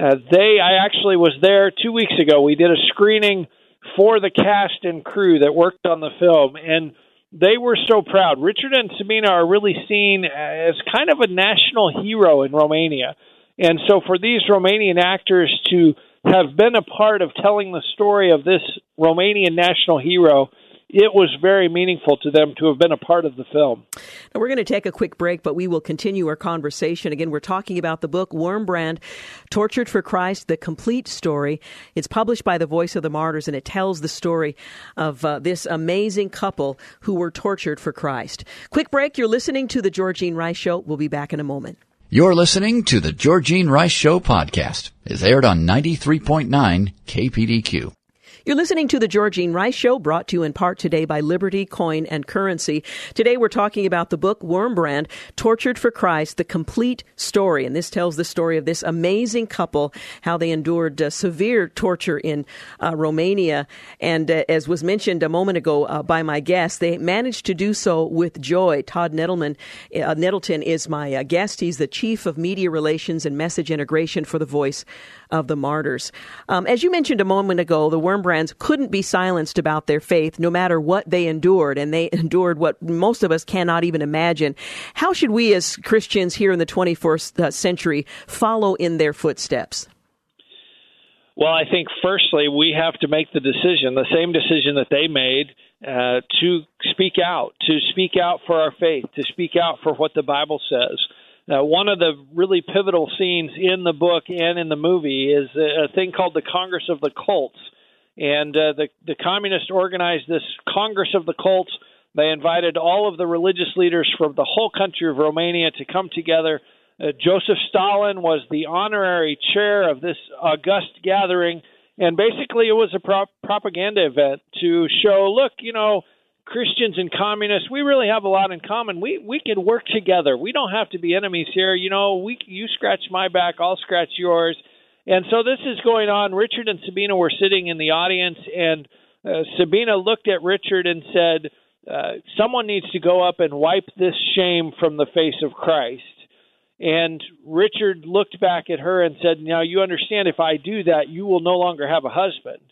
Uh, they, I actually was there two weeks ago. We did a screening for the cast and crew that worked on the film, and they were so proud. Richard and Sabina are really seen as kind of a national hero in Romania. And so for these Romanian actors to have been a part of telling the story of this Romanian national hero it was very meaningful to them to have been a part of the film. Now we're going to take a quick break, but we will continue our conversation. Again, we're talking about the book Wurmbrand, Tortured for Christ, the complete story. It's published by the Voice of the Martyrs, and it tells the story of uh, this amazing couple who were tortured for Christ. Quick break. You're listening to the Georgine Rice Show. We'll be back in a moment. You're listening to the Georgine Rice Show podcast. It's aired on 93.9 KPDQ. You're listening to the Georgine Rice Show, brought to you in part today by Liberty Coin and Currency. Today we're talking about the book Wurmbrand, Tortured for Christ, the complete story. And this tells the story of this amazing couple, how they endured uh, severe torture in uh, Romania. And uh, as was mentioned a moment ago uh, by my guest, they managed to do so with joy. Todd Nettleman, uh, Nettleton is my uh, guest. He's the Chief of Media Relations and Message Integration for the Voice of the Martyrs. Um, as you mentioned a moment ago, the Wurmbrands couldn't be silenced about their faith no matter what they endured, and they endured what most of us cannot even imagine. How should we as Christians here in the 21st uh, century follow in their footsteps? Well, I think firstly we have to make the decision, the same decision that they made, uh, to speak out, to speak out for our faith, to speak out for what the Bible says. Uh, one of the really pivotal scenes in the book and in the movie is a, a thing called the Congress of the Cults. And uh, the, the communists organized this Congress of the Cults. They invited all of the religious leaders from the whole country of Romania to come together. Uh, Joseph Stalin was the honorary chair of this august gathering. And basically, it was a pro- propaganda event to show look, you know, Christians and communists, we really have a lot in common. We we can work together. We don't have to be enemies here. You know, we you scratch my back, I'll scratch yours. And so this is going on. Richard and Sabina were sitting in the audience, and uh, Sabina looked at Richard and said, uh, "Someone needs to go up and wipe this shame from the face of Christ." And Richard looked back at her and said, "Now you understand. If I do that, you will no longer have a husband."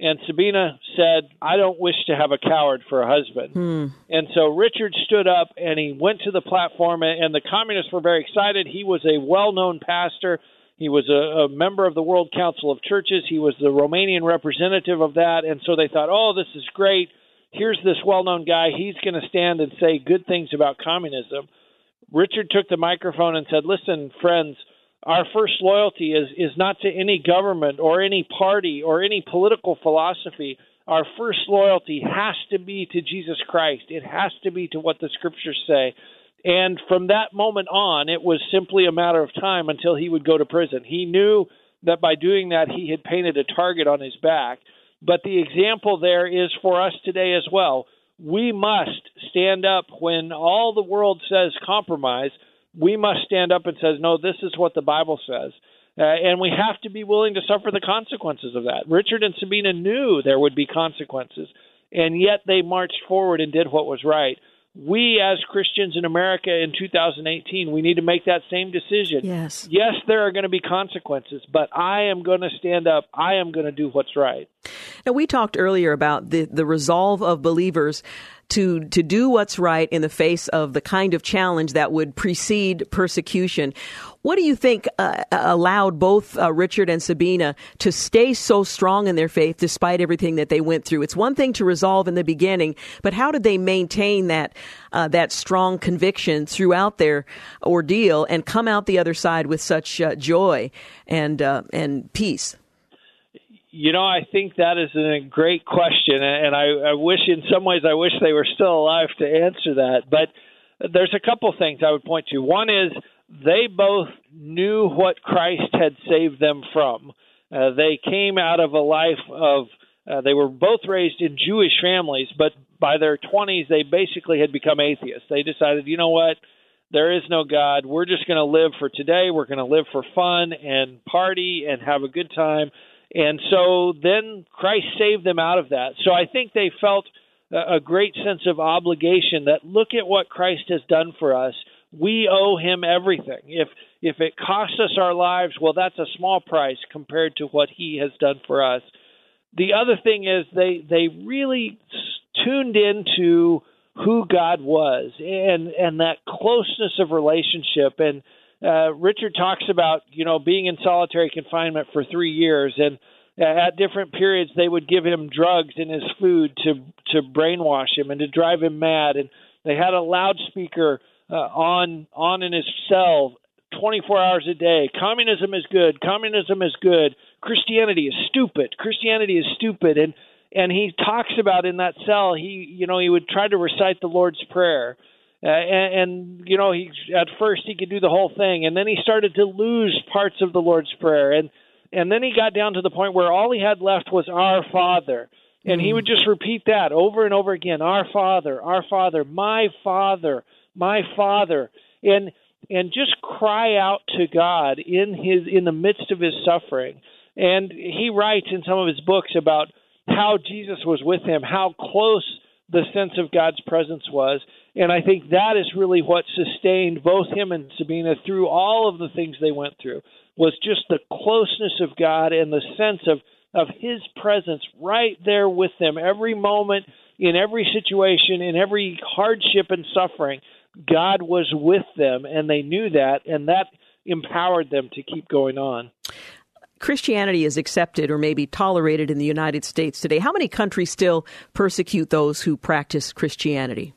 And Sabina said, I don't wish to have a coward for a husband. Hmm. And so Richard stood up and he went to the platform, and the communists were very excited. He was a well known pastor. He was a, a member of the World Council of Churches. He was the Romanian representative of that. And so they thought, oh, this is great. Here's this well known guy. He's going to stand and say good things about communism. Richard took the microphone and said, Listen, friends, our first loyalty is is not to any government or any party or any political philosophy. Our first loyalty has to be to Jesus Christ. It has to be to what the scriptures say. And from that moment on, it was simply a matter of time until he would go to prison. He knew that by doing that, he had painted a target on his back. But the example there is for us today as well. We must stand up when all the world says compromise we must stand up and says, no, this is what the Bible says. Uh, and we have to be willing to suffer the consequences of that. Richard and Sabina knew there would be consequences, and yet they marched forward and did what was right we as Christians in America in 2018, we need to make that same decision. Yes. Yes, there are going to be consequences, but I am going to stand up. I am going to do what's right. Now, we talked earlier about the, the resolve of believers to to do what's right in the face of the kind of challenge that would precede persecution. What do you think uh, allowed both uh, Richard and Sabina to stay so strong in their faith despite everything that they went through? It's one thing to resolve in the beginning, but how did they maintain that uh, that strong conviction throughout their ordeal and come out the other side with such uh, joy and uh, and peace? You know, I think that is a great question, and I, I wish, in some ways, I wish they were still alive to answer that. But there's a couple things I would point to. One is they both knew what Christ had saved them from. Uh, they came out of a life of, uh, they were both raised in Jewish families, but by their 20s, they basically had become atheists. They decided, you know what? There is no God. We're just going to live for today. We're going to live for fun and party and have a good time. And so then Christ saved them out of that. So I think they felt a great sense of obligation that look at what Christ has done for us. We owe him everything. If if it costs us our lives, well that's a small price compared to what he has done for us. The other thing is they they really tuned into who God was and and that closeness of relationship and uh, Richard talks about you know being in solitary confinement for three years, and uh, at different periods they would give him drugs in his food to to brainwash him and to drive him mad, and they had a loudspeaker uh, on on in his cell 24 hours a day. Communism is good. Communism is good. Christianity is stupid. Christianity is stupid, and and he talks about in that cell he you know he would try to recite the Lord's prayer uh, and, and you know he at first he could do the whole thing and then he started to lose parts of the lord's prayer. And and then he got down to the point where all he had left was our father. And he mm. would just repeat that over and over again our father our father my father my father. And and just cry out to god in his in the midst of his suffering. And he writes in some of his books about how jesus was with him how close the sense of god's presence was and I think that is really what sustained both him and Sabina through all of the things they went through was just the closeness of God and the sense of of his presence right there with them every moment in every situation in every hardship and suffering God was with them and they knew that and that empowered them to keep going on. Christianity is accepted or maybe tolerated in the United States today. How many countries still persecute those who practice Christianity?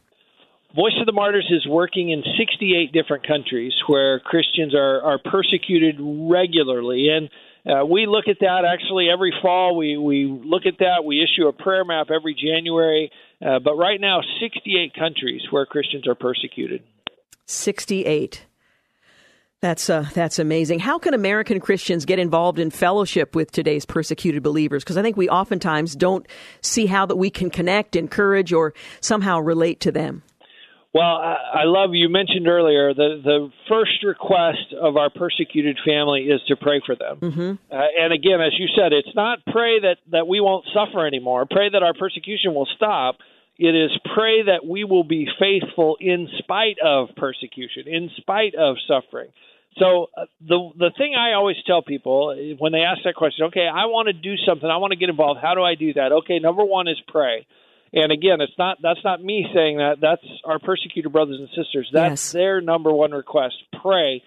Voice of the Martyrs is working in 68 different countries where Christians are, are persecuted regularly. And uh, we look at that actually every fall. We, we look at that. We issue a prayer map every January. Uh, but right now, 68 countries where Christians are persecuted. 68. That's uh, that's amazing. How can American Christians get involved in fellowship with today's persecuted believers? Because I think we oftentimes don't see how that we can connect, encourage, or somehow relate to them. Well, I, love you mentioned earlier the the first request of our persecuted family is to pray for them. Mm-hmm. Uh, and again, as you said, it's not pray that that we won't suffer anymore. Pray that our persecution will stop. It is pray that we will be faithful in spite of persecution, in spite of suffering. So uh, the the thing I always tell people when they ask that question, okay, I want to do something, I want to get involved. How do I do that? Okay, number one is pray. And again, it's not that's not me saying that. That's our persecuted brothers and sisters. That's yes. their number one request. Pray.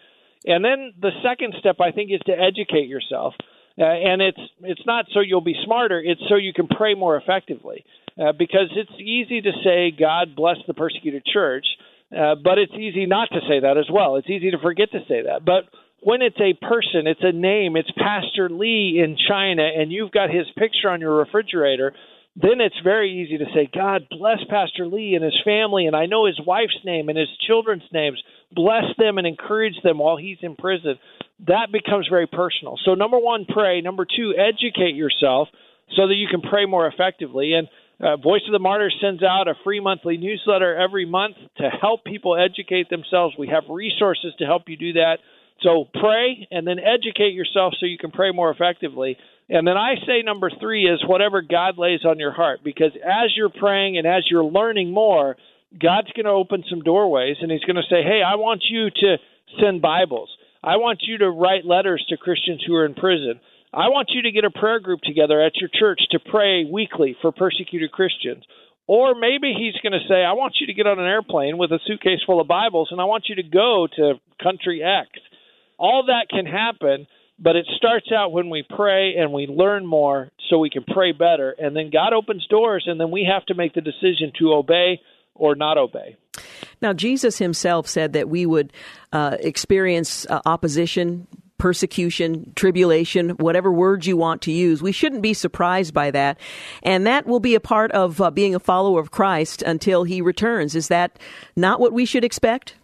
And then the second step I think is to educate yourself. Uh, and it's it's not so you'll be smarter, it's so you can pray more effectively. Uh, because it's easy to say God bless the persecuted church, uh, but it's easy not to say that as well. It's easy to forget to say that. But when it's a person, it's a name, it's Pastor Lee in China, and you've got his picture on your refrigerator, then it's very easy to say, God bless Pastor Lee and his family, and I know his wife's name and his children's names. Bless them and encourage them while he's in prison. That becomes very personal. So, number one, pray. Number two, educate yourself so that you can pray more effectively. And Uh, Voice of the Martyrs sends out a free monthly newsletter every month to help people educate themselves. We have resources to help you do that. So pray and then educate yourself so you can pray more effectively. And then I say number three is whatever God lays on your heart, because as you're praying and as you're learning more, God's going to open some doorways and He's going to say, Hey, I want you to send Bibles. I want you to write letters to Christians who are in prison. I want you to get a prayer group together at your church to pray weekly for persecuted Christians. Or maybe he's going to say, I want you to get on an airplane with a suitcase full of Bibles and I want you to go to country X. All that can happen, but it starts out when we pray and we learn more so we can pray better. And then God opens doors, and then we have to make the decision to obey or not obey. Now, Jesus himself said that we would uh, experience uh, opposition, persecution, tribulation, whatever words you want to use. We shouldn't be surprised by that. And that will be a part of uh, being a follower of Christ until he returns. Is that not what we should expect?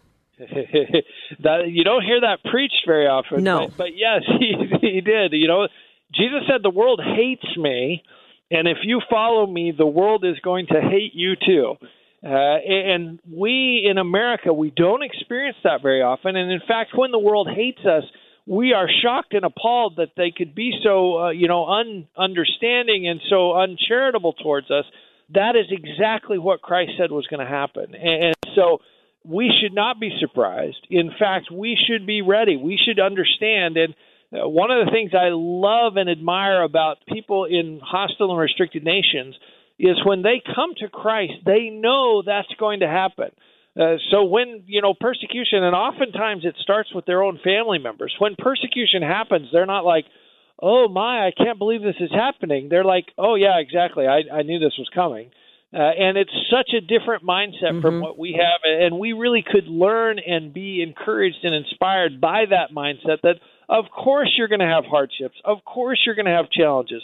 That you don't hear that preached very often. No. But, but yes, he he did. You know, Jesus said the world hates me, and if you follow me, the world is going to hate you too. Uh, and we in America, we don't experience that very often. And in fact, when the world hates us, we are shocked and appalled that they could be so, uh, you know, ununderstanding and so uncharitable towards us. That is exactly what Christ said was going to happen. And so we should not be surprised. In fact, we should be ready. We should understand. And uh, one of the things I love and admire about people in hostile and restricted nations – is when they come to Christ, they know that's going to happen. Uh, so when you know persecution, and oftentimes it starts with their own family members. When persecution happens, they're not like, "Oh my, I can't believe this is happening." They're like, "Oh yeah, exactly. I, I knew this was coming." Uh, and it's such a different mindset mm-hmm. from what we have, and we really could learn and be encouraged and inspired by that mindset. That of course you're going to have hardships, of course you're going to have challenges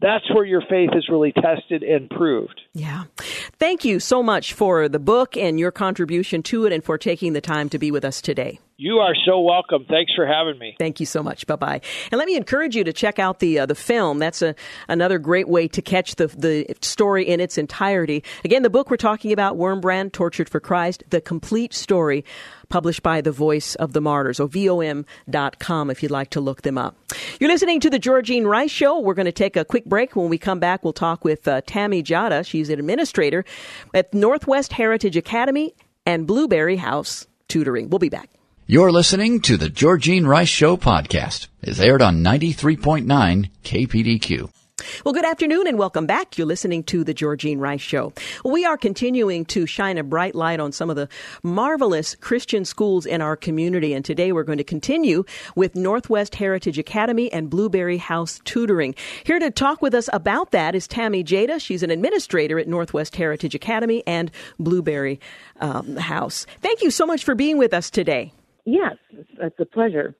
that's where your faith is really tested and proved. Yeah. Thank you so much for the book and your contribution to it and for taking the time to be with us today. You are so welcome. Thanks for having me. Thank you so much. Bye bye. And let me encourage you to check out the uh, the film. That's a, another great way to catch the the story in its entirety. Again, the book we're talking about, Wurmbrand, Tortured for Christ, the complete story, published by the Voice of the Martyrs, or vom.com if you'd like to look them up. You're listening to the Georgine Rice Show. We're going to take a quick break. When we come back, we'll talk with uh, Tammy Jata. She's an administrator at Northwest Heritage Academy and Blueberry House Tutoring. We'll be back. You're listening to the Georgine Rice Show podcast. It's aired on 93.9 KPDQ. Well, good afternoon and welcome back. You're listening to the Georgine Rice Show. We are continuing to shine a bright light on some of the marvelous Christian schools in our community. And today we're going to continue with Northwest Heritage Academy and Blueberry House Tutoring. Here to talk with us about that is Tammy Jata. She's an administrator at Northwest Heritage Academy and Blueberry um, House. Thank you so much for being with us today. Yes, it's a pleasure.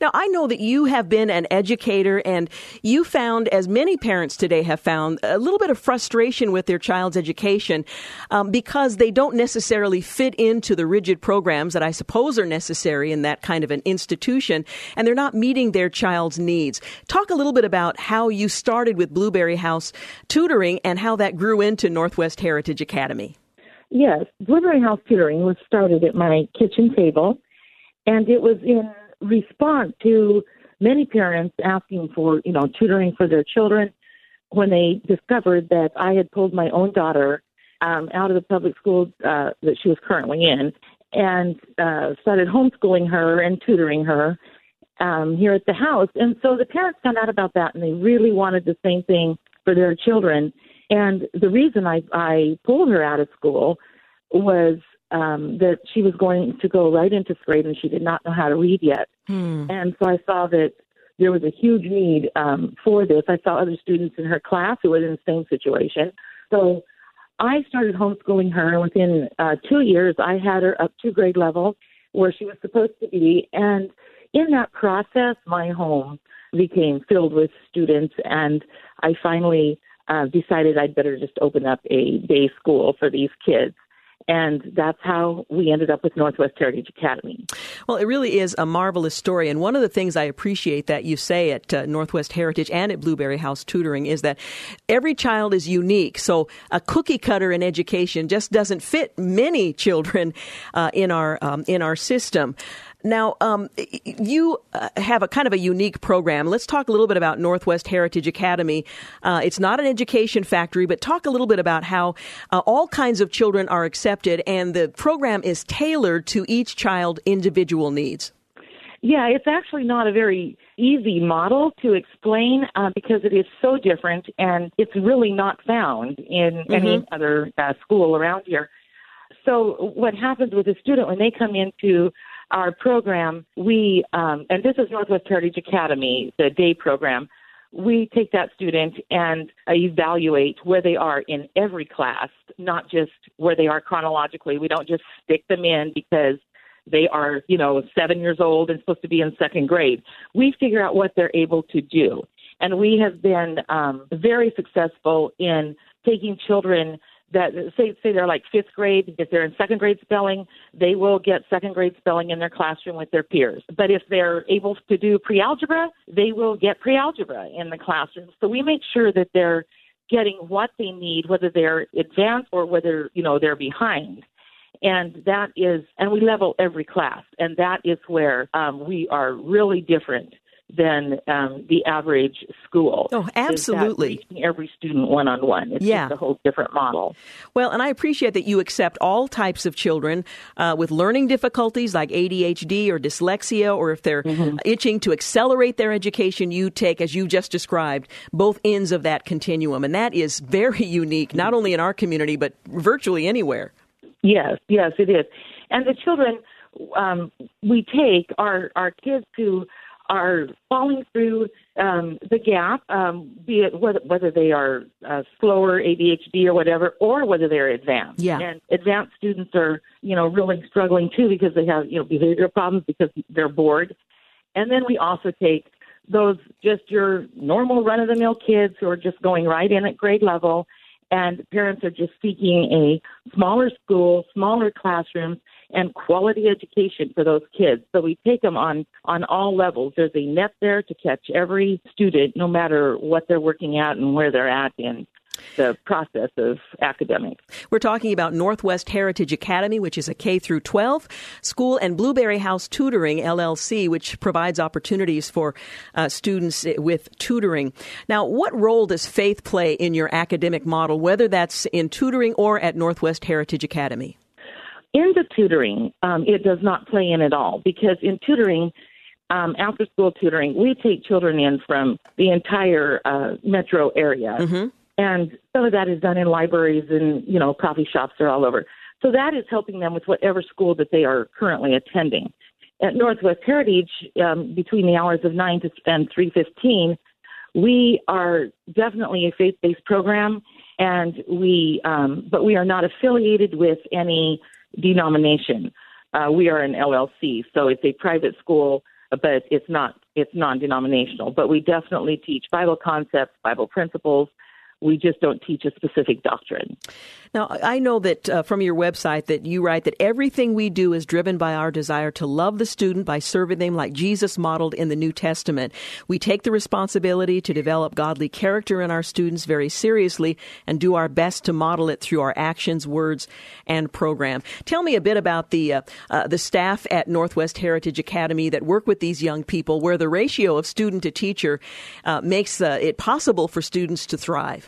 Now, I know that you have been an educator and you found, as many parents today have found, a little bit of frustration with their child's education um, because they don't necessarily fit into the rigid programs that I suppose are necessary in that kind of an institution and they're not meeting their child's needs. Talk a little bit about how you started with Blueberry House tutoring and how that grew into Northwest Heritage Academy. Yes, Blueberry House tutoring was started at my kitchen table and it was in response to many parents asking for, you know, tutoring for their children when they discovered that I had pulled my own daughter um, out of the public school uh, that she was currently in and uh, started homeschooling her and tutoring her um, here at the house. And so the parents found out about that and they really wanted the same thing for their children. And the reason I, I pulled her out of school was um, that she was going to go right into grade and she did not know how to read yet. Hmm. And so I saw that there was a huge need um, for this. I saw other students in her class who were in the same situation. So I started homeschooling her. And within uh, two years, I had her up to grade level where she was supposed to be. And in that process, my home became filled with students, and I finally uh, decided I'd better just open up a day school for these kids and that's how we ended up with Northwest Heritage Academy. Well, it really is a marvelous story. And one of the things I appreciate that you say at uh, Northwest Heritage and at Blueberry House Tutoring is that every child is unique. So a cookie cutter in education just doesn't fit many children uh, in our um, in our system. Now, um, you uh, have a kind of a unique program. Let's talk a little bit about Northwest Heritage Academy. Uh, it's not an education factory, but talk a little bit about how uh, all kinds of children are accepted, and the program is tailored to each child' individual needs. Yeah, it's actually not a very easy model to explain uh, because it is so different and it's really not found in mm-hmm. any other uh, school around here. So, what happens with a student when they come into our program, we, um, and this is Northwest Heritage Academy, the day program, we take that student and evaluate where they are in every class, not just where they are chronologically. We don't just stick them in because they are, you know, seven years old and supposed to be in second grade. We figure out what they're able to do. And we have been um, very successful in taking children that say say they're like fifth grade if they're in second grade spelling they will get second grade spelling in their classroom with their peers. But if they're able to do pre-algebra they will get pre-algebra in the classroom. So we make sure that they're getting what they need whether they're advanced or whether you know they're behind. And that is and we level every class and that is where um, we are really different than um, the average school. Oh, absolutely. every student one on one. It's yeah. just a whole different model. Well, and I appreciate that you accept all types of children uh, with learning difficulties like ADHD or dyslexia, or if they're mm-hmm. itching to accelerate their education, you take, as you just described, both ends of that continuum. And that is very unique, not only in our community, but virtually anywhere. Yes, yes, it is. And the children um, we take are, are kids who are falling through um, the gap, um, be it whether, whether they are uh, slower ADHD or whatever, or whether they're advanced. Yeah. And advanced students are, you know, really struggling too because they have, you know, behavioral problems because they're bored. And then we also take those just your normal run of the mill kids who are just going right in at grade level and parents are just seeking a smaller school, smaller classrooms, and quality education for those kids. So we take them on on all levels. There's a net there to catch every student, no matter what they're working at and where they're at in the process of academics. We're talking about Northwest Heritage Academy, which is a K through 12 school, and Blueberry House Tutoring LLC, which provides opportunities for uh, students with tutoring. Now, what role does faith play in your academic model, whether that's in tutoring or at Northwest Heritage Academy? In the tutoring, um, it does not play in at all because in tutoring, um, after school tutoring, we take children in from the entire uh, metro area. Mm-hmm. And some of that is done in libraries and, you know, coffee shops are all over. So that is helping them with whatever school that they are currently attending. At Northwest Heritage, um, between the hours of 9 to and 3.15, we are definitely a faith-based program, and we, um, but we are not affiliated with any denomination. Uh, we are an LLC, so it's a private school, but it's not it's non-denominational. But we definitely teach Bible concepts, Bible principles, we just don't teach a specific doctrine. Now, I know that uh, from your website that you write that everything we do is driven by our desire to love the student by serving them like Jesus modeled in the New Testament. We take the responsibility to develop godly character in our students very seriously and do our best to model it through our actions, words, and program. Tell me a bit about the uh, uh, the staff at Northwest Heritage Academy that work with these young people, where the ratio of student to teacher uh, makes uh, it possible for students to thrive.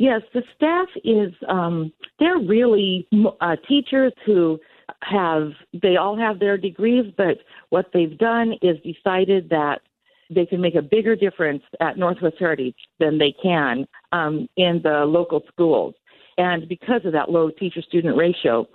Yes, the staff is um, they're really uh, teachers who have they all have their degrees, but what they've done is decided that they can make a bigger difference at Northwest Heritage than they can um, in the local schools, and because of that low teacher-student ratio,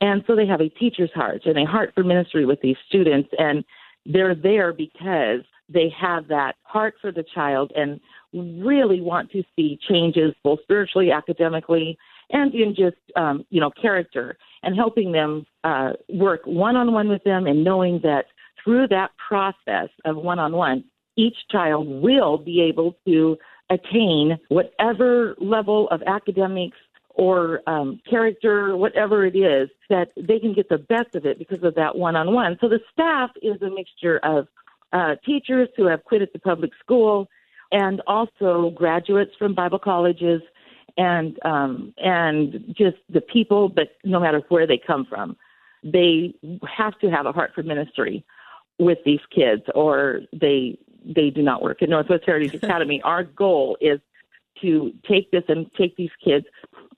and so they have a teacher's heart and a heart for ministry with these students, and they're there because they have that heart for the child and really want to see changes both spiritually, academically, and in just um, you know character, and helping them uh, work one on one with them, and knowing that through that process of one on one, each child will be able to attain whatever level of academics or um, character, whatever it is, that they can get the best of it because of that one on one. So the staff is a mixture of uh, teachers who have quit at the public school and also graduates from Bible colleges and um, and just the people, but no matter where they come from, they have to have a heart for ministry with these kids, or they they do not work at Northwest Heritage Academy. Our goal is to take this and take these kids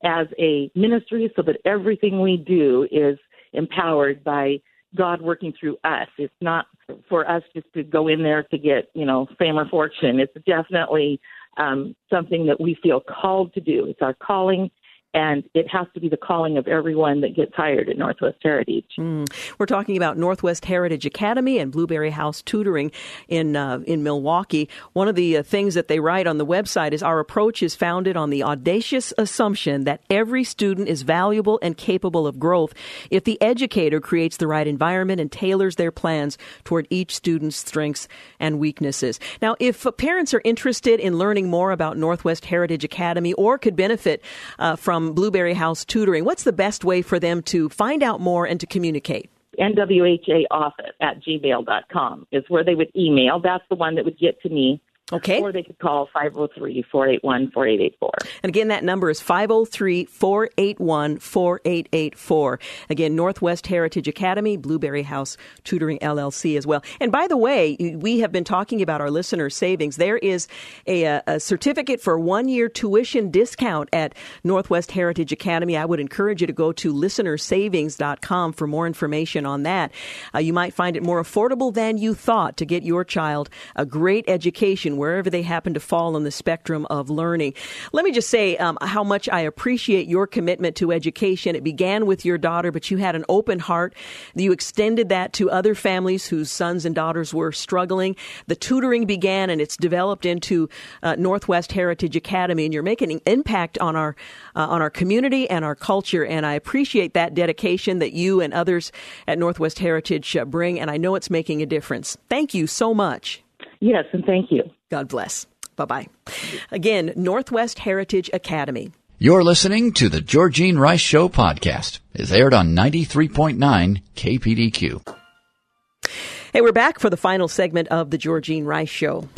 as a ministry so that everything we do is empowered by God working through us. It's not for us just to go in there to get, you know, fame or fortune. It's definitely um, something that we feel called to do. It's our calling and it has to be the calling of everyone that gets hired at Northwest Heritage. Mm. We're talking about Northwest Heritage Academy and Blueberry House Tutoring in uh, in Milwaukie. One of the uh, things that they write on the website is our approach is founded on the audacious assumption that every student is valuable and capable of growth if the educator creates the right environment and tailors their plans toward each student's strengths and weaknesses. Now, if parents are interested in learning more about Northwest Heritage Academy or could benefit uh, from from Blueberry House Tutoring. What's the best way for them to find out more and to communicate? NWHA office at gmail.com is where they would email. That's the one that would get to me. Okay. Or they could call 503 481 4884. And again, that number is 503 481 4884. Again, Northwest Heritage Academy, Blueberry House Tutoring LLC as well. And by the way, we have been talking about our listener savings. There is a, a certificate for one year tuition discount at Northwest Heritage Academy. I would encourage you to go to listenersavings.com for more information on that. Uh, you might find it more affordable than you thought to get your child a great education wherever they happen to fall on the spectrum of learning. Let me just say um, how much I appreciate your commitment to education. It began with your daughter, but you had an open heart. You extended that to other families whose sons and daughters were struggling. The tutoring began and it's developed into uh, Northwest Heritage Academy, and you're making an impact on our uh, on our community and our culture. And I appreciate that dedication that you and others at Northwest Heritage uh, bring, and I know it's making a difference. Thank you so much. Yes, and thank you. God bless. Bye bye. Again, Northwest Heritage Academy. You're listening to the Georgine Rice Show podcast. It's aired on 93.9 KPDQ. Hey, we're back for the final segment of the Georgine Rice Show.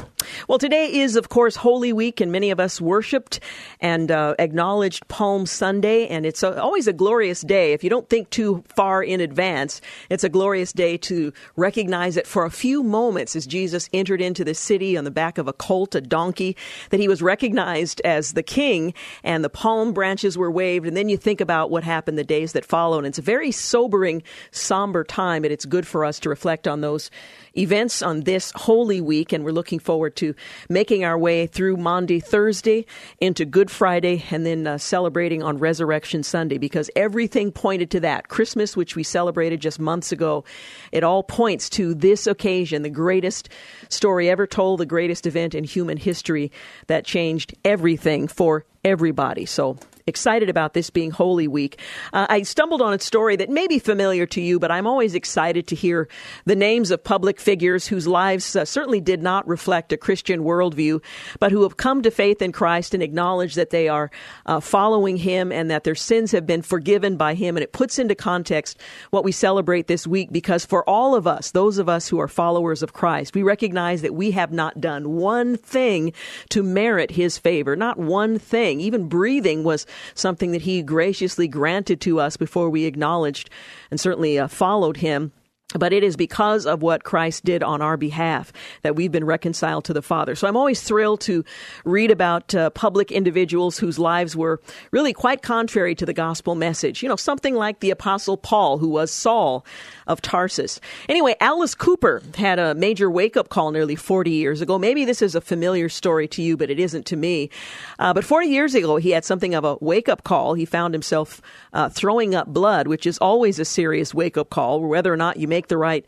Well, today is, of course, Holy Week, and many of us worshiped and uh, acknowledged Palm Sunday, and it's a, always a glorious day. If you don't think too far in advance, it's a glorious day to recognize that for a few moments, as Jesus entered into the city on the back of a colt, a donkey, that he was recognized as the king, and the palm branches were waved, and then you think about what happened the days that followed. And it's a very sobering, somber time, and it's good for us to reflect on those events on this Holy Week, and we're looking forward to making our way through Maundy Thursday into Good Friday and then uh, celebrating on Resurrection Sunday because everything pointed to that. Christmas, which we celebrated just months ago, it all points to this occasion, the greatest story ever told, the greatest event in human history that changed everything for everybody. So excited about this being Holy Week. Uh, I stumbled on a story that may be familiar to you, but I'm always excited to hear the names of public figures whose lives uh, certainly did not reflect a Christian worldview, but who have come to faith in Christ and acknowledge that they are uh, following Him and that their sins have been forgiven by Him. And it puts into context what we celebrate this week because for all of us, those of us who are followers of Christ, we recognize that we have not done one thing to merit His favor, not one thing. Even breathing was something that he graciously granted to us before we acknowledged and certainly uh, followed him. But it is because of what Christ did on our behalf that we've been reconciled to the Father. So I'm always thrilled to read about uh, public individuals whose lives were really quite contrary to the gospel message. You know, something like the Apostle Paul, who was Saul of Tarsus. Anyway, Alice Cooper had a major wake up call nearly 40 years ago. Maybe this is a familiar story to you, but it isn't to me. Uh, but 40 years ago, he had something of a wake up call. He found himself uh, throwing up blood, which is always a serious wake up call, whether or not you make make the right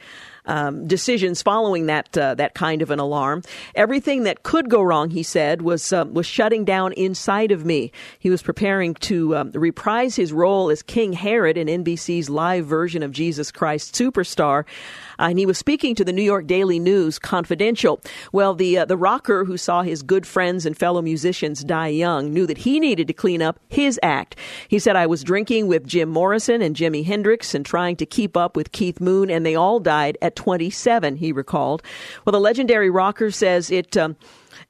um, decisions following that uh, that kind of an alarm. Everything that could go wrong, he said, was uh, was shutting down inside of me. He was preparing to um, reprise his role as King Herod in NBC's live version of Jesus Christ Superstar. Uh, and he was speaking to the New York Daily News Confidential. Well, the uh, the rocker who saw his good friends and fellow musicians die young knew that he needed to clean up his act. He said, "I was drinking with Jim Morrison and Jimi Hendrix and trying to keep up with Keith Moon, and they all died at 27." He recalled. Well, the legendary rocker says it. Um,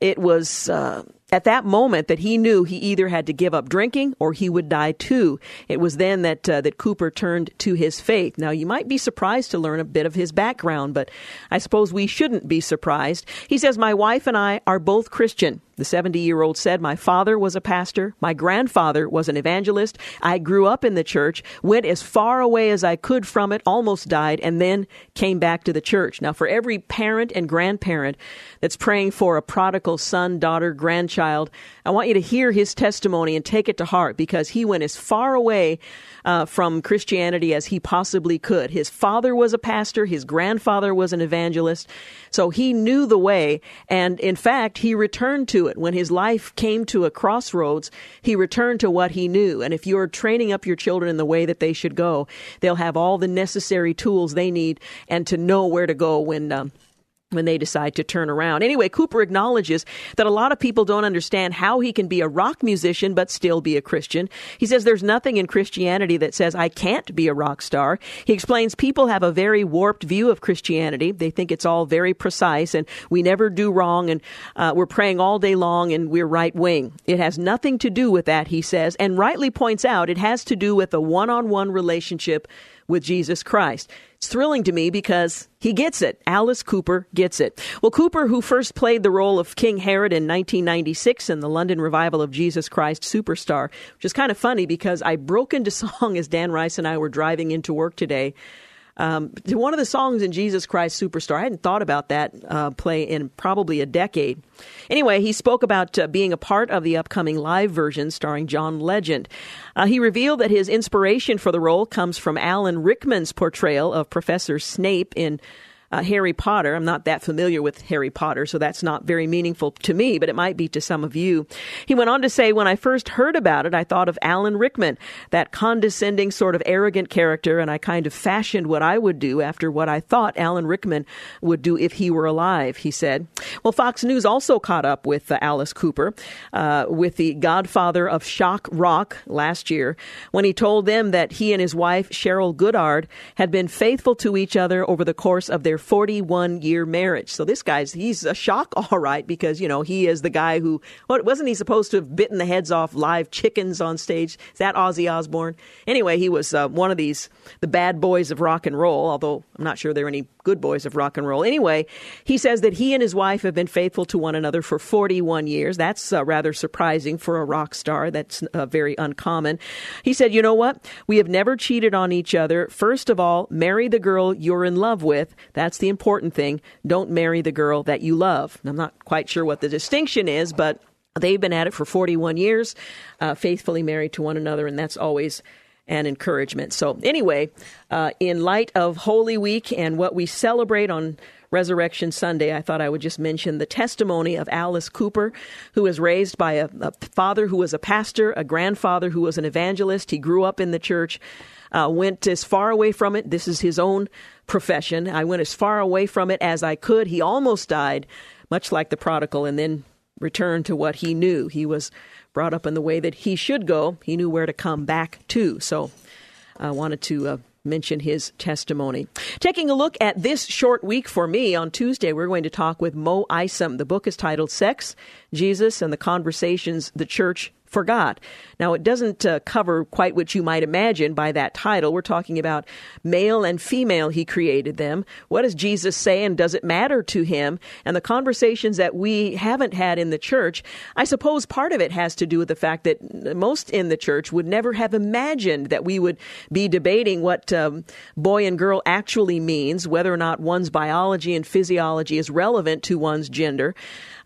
it was uh, at that moment that he knew he either had to give up drinking or he would die too. It was then that uh, that Cooper turned to his faith. Now you might be surprised to learn a bit of his background, but I suppose we shouldn't be surprised. He says, "My wife and I are both Christian. The 70 year old said, My father was a pastor. My grandfather was an evangelist. I grew up in the church, went as far away as I could from it, almost died, and then came back to the church. Now, for every parent and grandparent that's praying for a prodigal son, daughter, grandchild, I want you to hear his testimony and take it to heart because he went as far away uh, from Christianity as he possibly could. His father was a pastor, his grandfather was an evangelist, so he knew the way, and in fact, he returned to it. When his life came to a crossroads, he returned to what he knew. And if you're training up your children in the way that they should go, they'll have all the necessary tools they need and to know where to go when. Um, when they decide to turn around. Anyway, Cooper acknowledges that a lot of people don't understand how he can be a rock musician but still be a Christian. He says there's nothing in Christianity that says I can't be a rock star. He explains people have a very warped view of Christianity. They think it's all very precise and we never do wrong and uh, we're praying all day long and we're right wing. It has nothing to do with that, he says, and rightly points out it has to do with a one on one relationship with Jesus Christ. It's thrilling to me because he gets it. Alice Cooper gets it. Well, Cooper, who first played the role of King Herod in 1996 in the London revival of Jesus Christ Superstar, which is kind of funny because I broke into song as Dan Rice and I were driving into work today um, one of the songs in Jesus Christ Superstar, I hadn't thought about that uh, play in probably a decade. Anyway, he spoke about uh, being a part of the upcoming live version starring John Legend. Uh, he revealed that his inspiration for the role comes from Alan Rickman's portrayal of Professor Snape in uh, Harry Potter. I'm not that familiar with Harry Potter, so that's not very meaningful to me, but it might be to some of you. He went on to say, When I first heard about it, I thought of Alan Rickman, that condescending, sort of arrogant character, and I kind of fashioned what I would do after what I thought Alan Rickman would do if he were alive, he said. Well, Fox News also caught up with uh, Alice Cooper, uh, with the godfather of shock rock last year, when he told them that he and his wife, Sheryl Goddard, had been faithful to each other over the course of their 41 year marriage. So this guy's, he's a shock, all right, because, you know, he is the guy who, wasn't he supposed to have bitten the heads off live chickens on stage? Is that Ozzy Osbourne? Anyway, he was uh, one of these, the bad boys of rock and roll, although I'm not sure there are any good boys of rock and roll. Anyway, he says that he and his wife have been faithful to one another for 41 years. That's uh, rather surprising for a rock star. That's uh, very uncommon. He said, You know what? We have never cheated on each other. First of all, marry the girl you're in love with. That's the important thing. Don't marry the girl that you love. I'm not quite sure what the distinction is, but they've been at it for 41 years, uh, faithfully married to one another, and that's always and encouragement. So, anyway, uh, in light of Holy Week and what we celebrate on Resurrection Sunday, I thought I would just mention the testimony of Alice Cooper, who was raised by a, a father who was a pastor, a grandfather who was an evangelist. He grew up in the church, uh, went as far away from it. This is his own profession. I went as far away from it as I could. He almost died, much like the prodigal, and then returned to what he knew. He was brought up in the way that he should go. He knew where to come back to. So I wanted to uh, mention his testimony. Taking a look at this short week for me, on Tuesday, we're going to talk with Mo Isom. The book is titled Sex, Jesus, and the Conversations the Church forgot. Now, it doesn't uh, cover quite what you might imagine by that title. We're talking about male and female, he created them. What does Jesus say, and does it matter to him? And the conversations that we haven't had in the church, I suppose part of it has to do with the fact that most in the church would never have imagined that we would be debating what um, boy and girl actually means, whether or not one's biology and physiology is relevant to one's gender.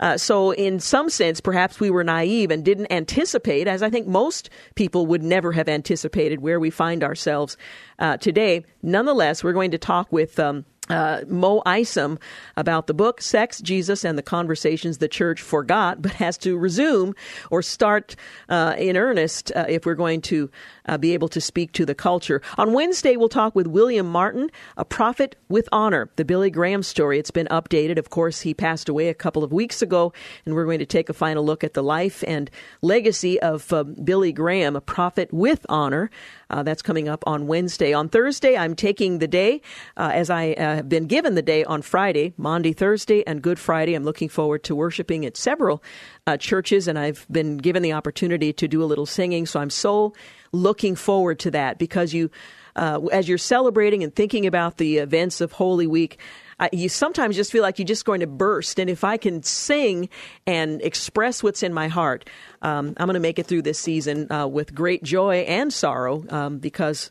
Uh, so, in some sense, perhaps we were naive and didn't anticipate, as I think most people would never have anticipated, where we find ourselves uh, today. Nonetheless, we're going to talk with. Um, uh, Mo Isom about the book Sex, Jesus, and the Conversations the Church Forgot, but has to resume or start uh, in earnest uh, if we're going to uh, be able to speak to the culture. On Wednesday, we'll talk with William Martin, a prophet with honor, the Billy Graham story. It's been updated. Of course, he passed away a couple of weeks ago, and we're going to take a final look at the life and legacy of uh, Billy Graham, a prophet with honor. Uh, that's coming up on Wednesday. On Thursday, I'm taking the day uh, as I uh, have been given the day on Friday, Maundy, Thursday, and Good Friday. I'm looking forward to worshiping at several uh, churches, and I've been given the opportunity to do a little singing. So I'm so looking forward to that because you, uh, as you're celebrating and thinking about the events of Holy Week, I, you sometimes just feel like you're just going to burst. And if I can sing and express what's in my heart, um, I'm going to make it through this season uh, with great joy and sorrow um, because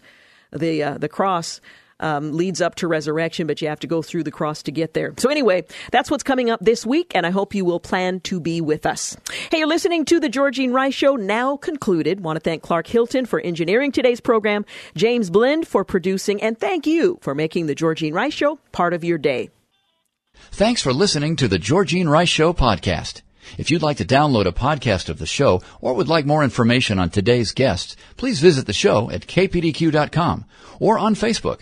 the uh, the cross um, leads up to resurrection, but you have to go through the cross to get there. So, anyway, that's what's coming up this week, and I hope you will plan to be with us. Hey, you're listening to The Georgine Rice Show, now concluded. Want to thank Clark Hilton for engineering today's program, James Blend for producing, and thank you for making The Georgine Rice Show part of your day. Thanks for listening to The Georgine Rice Show podcast. If you'd like to download a podcast of the show or would like more information on today's guests, please visit the show at kpdq.com or on Facebook.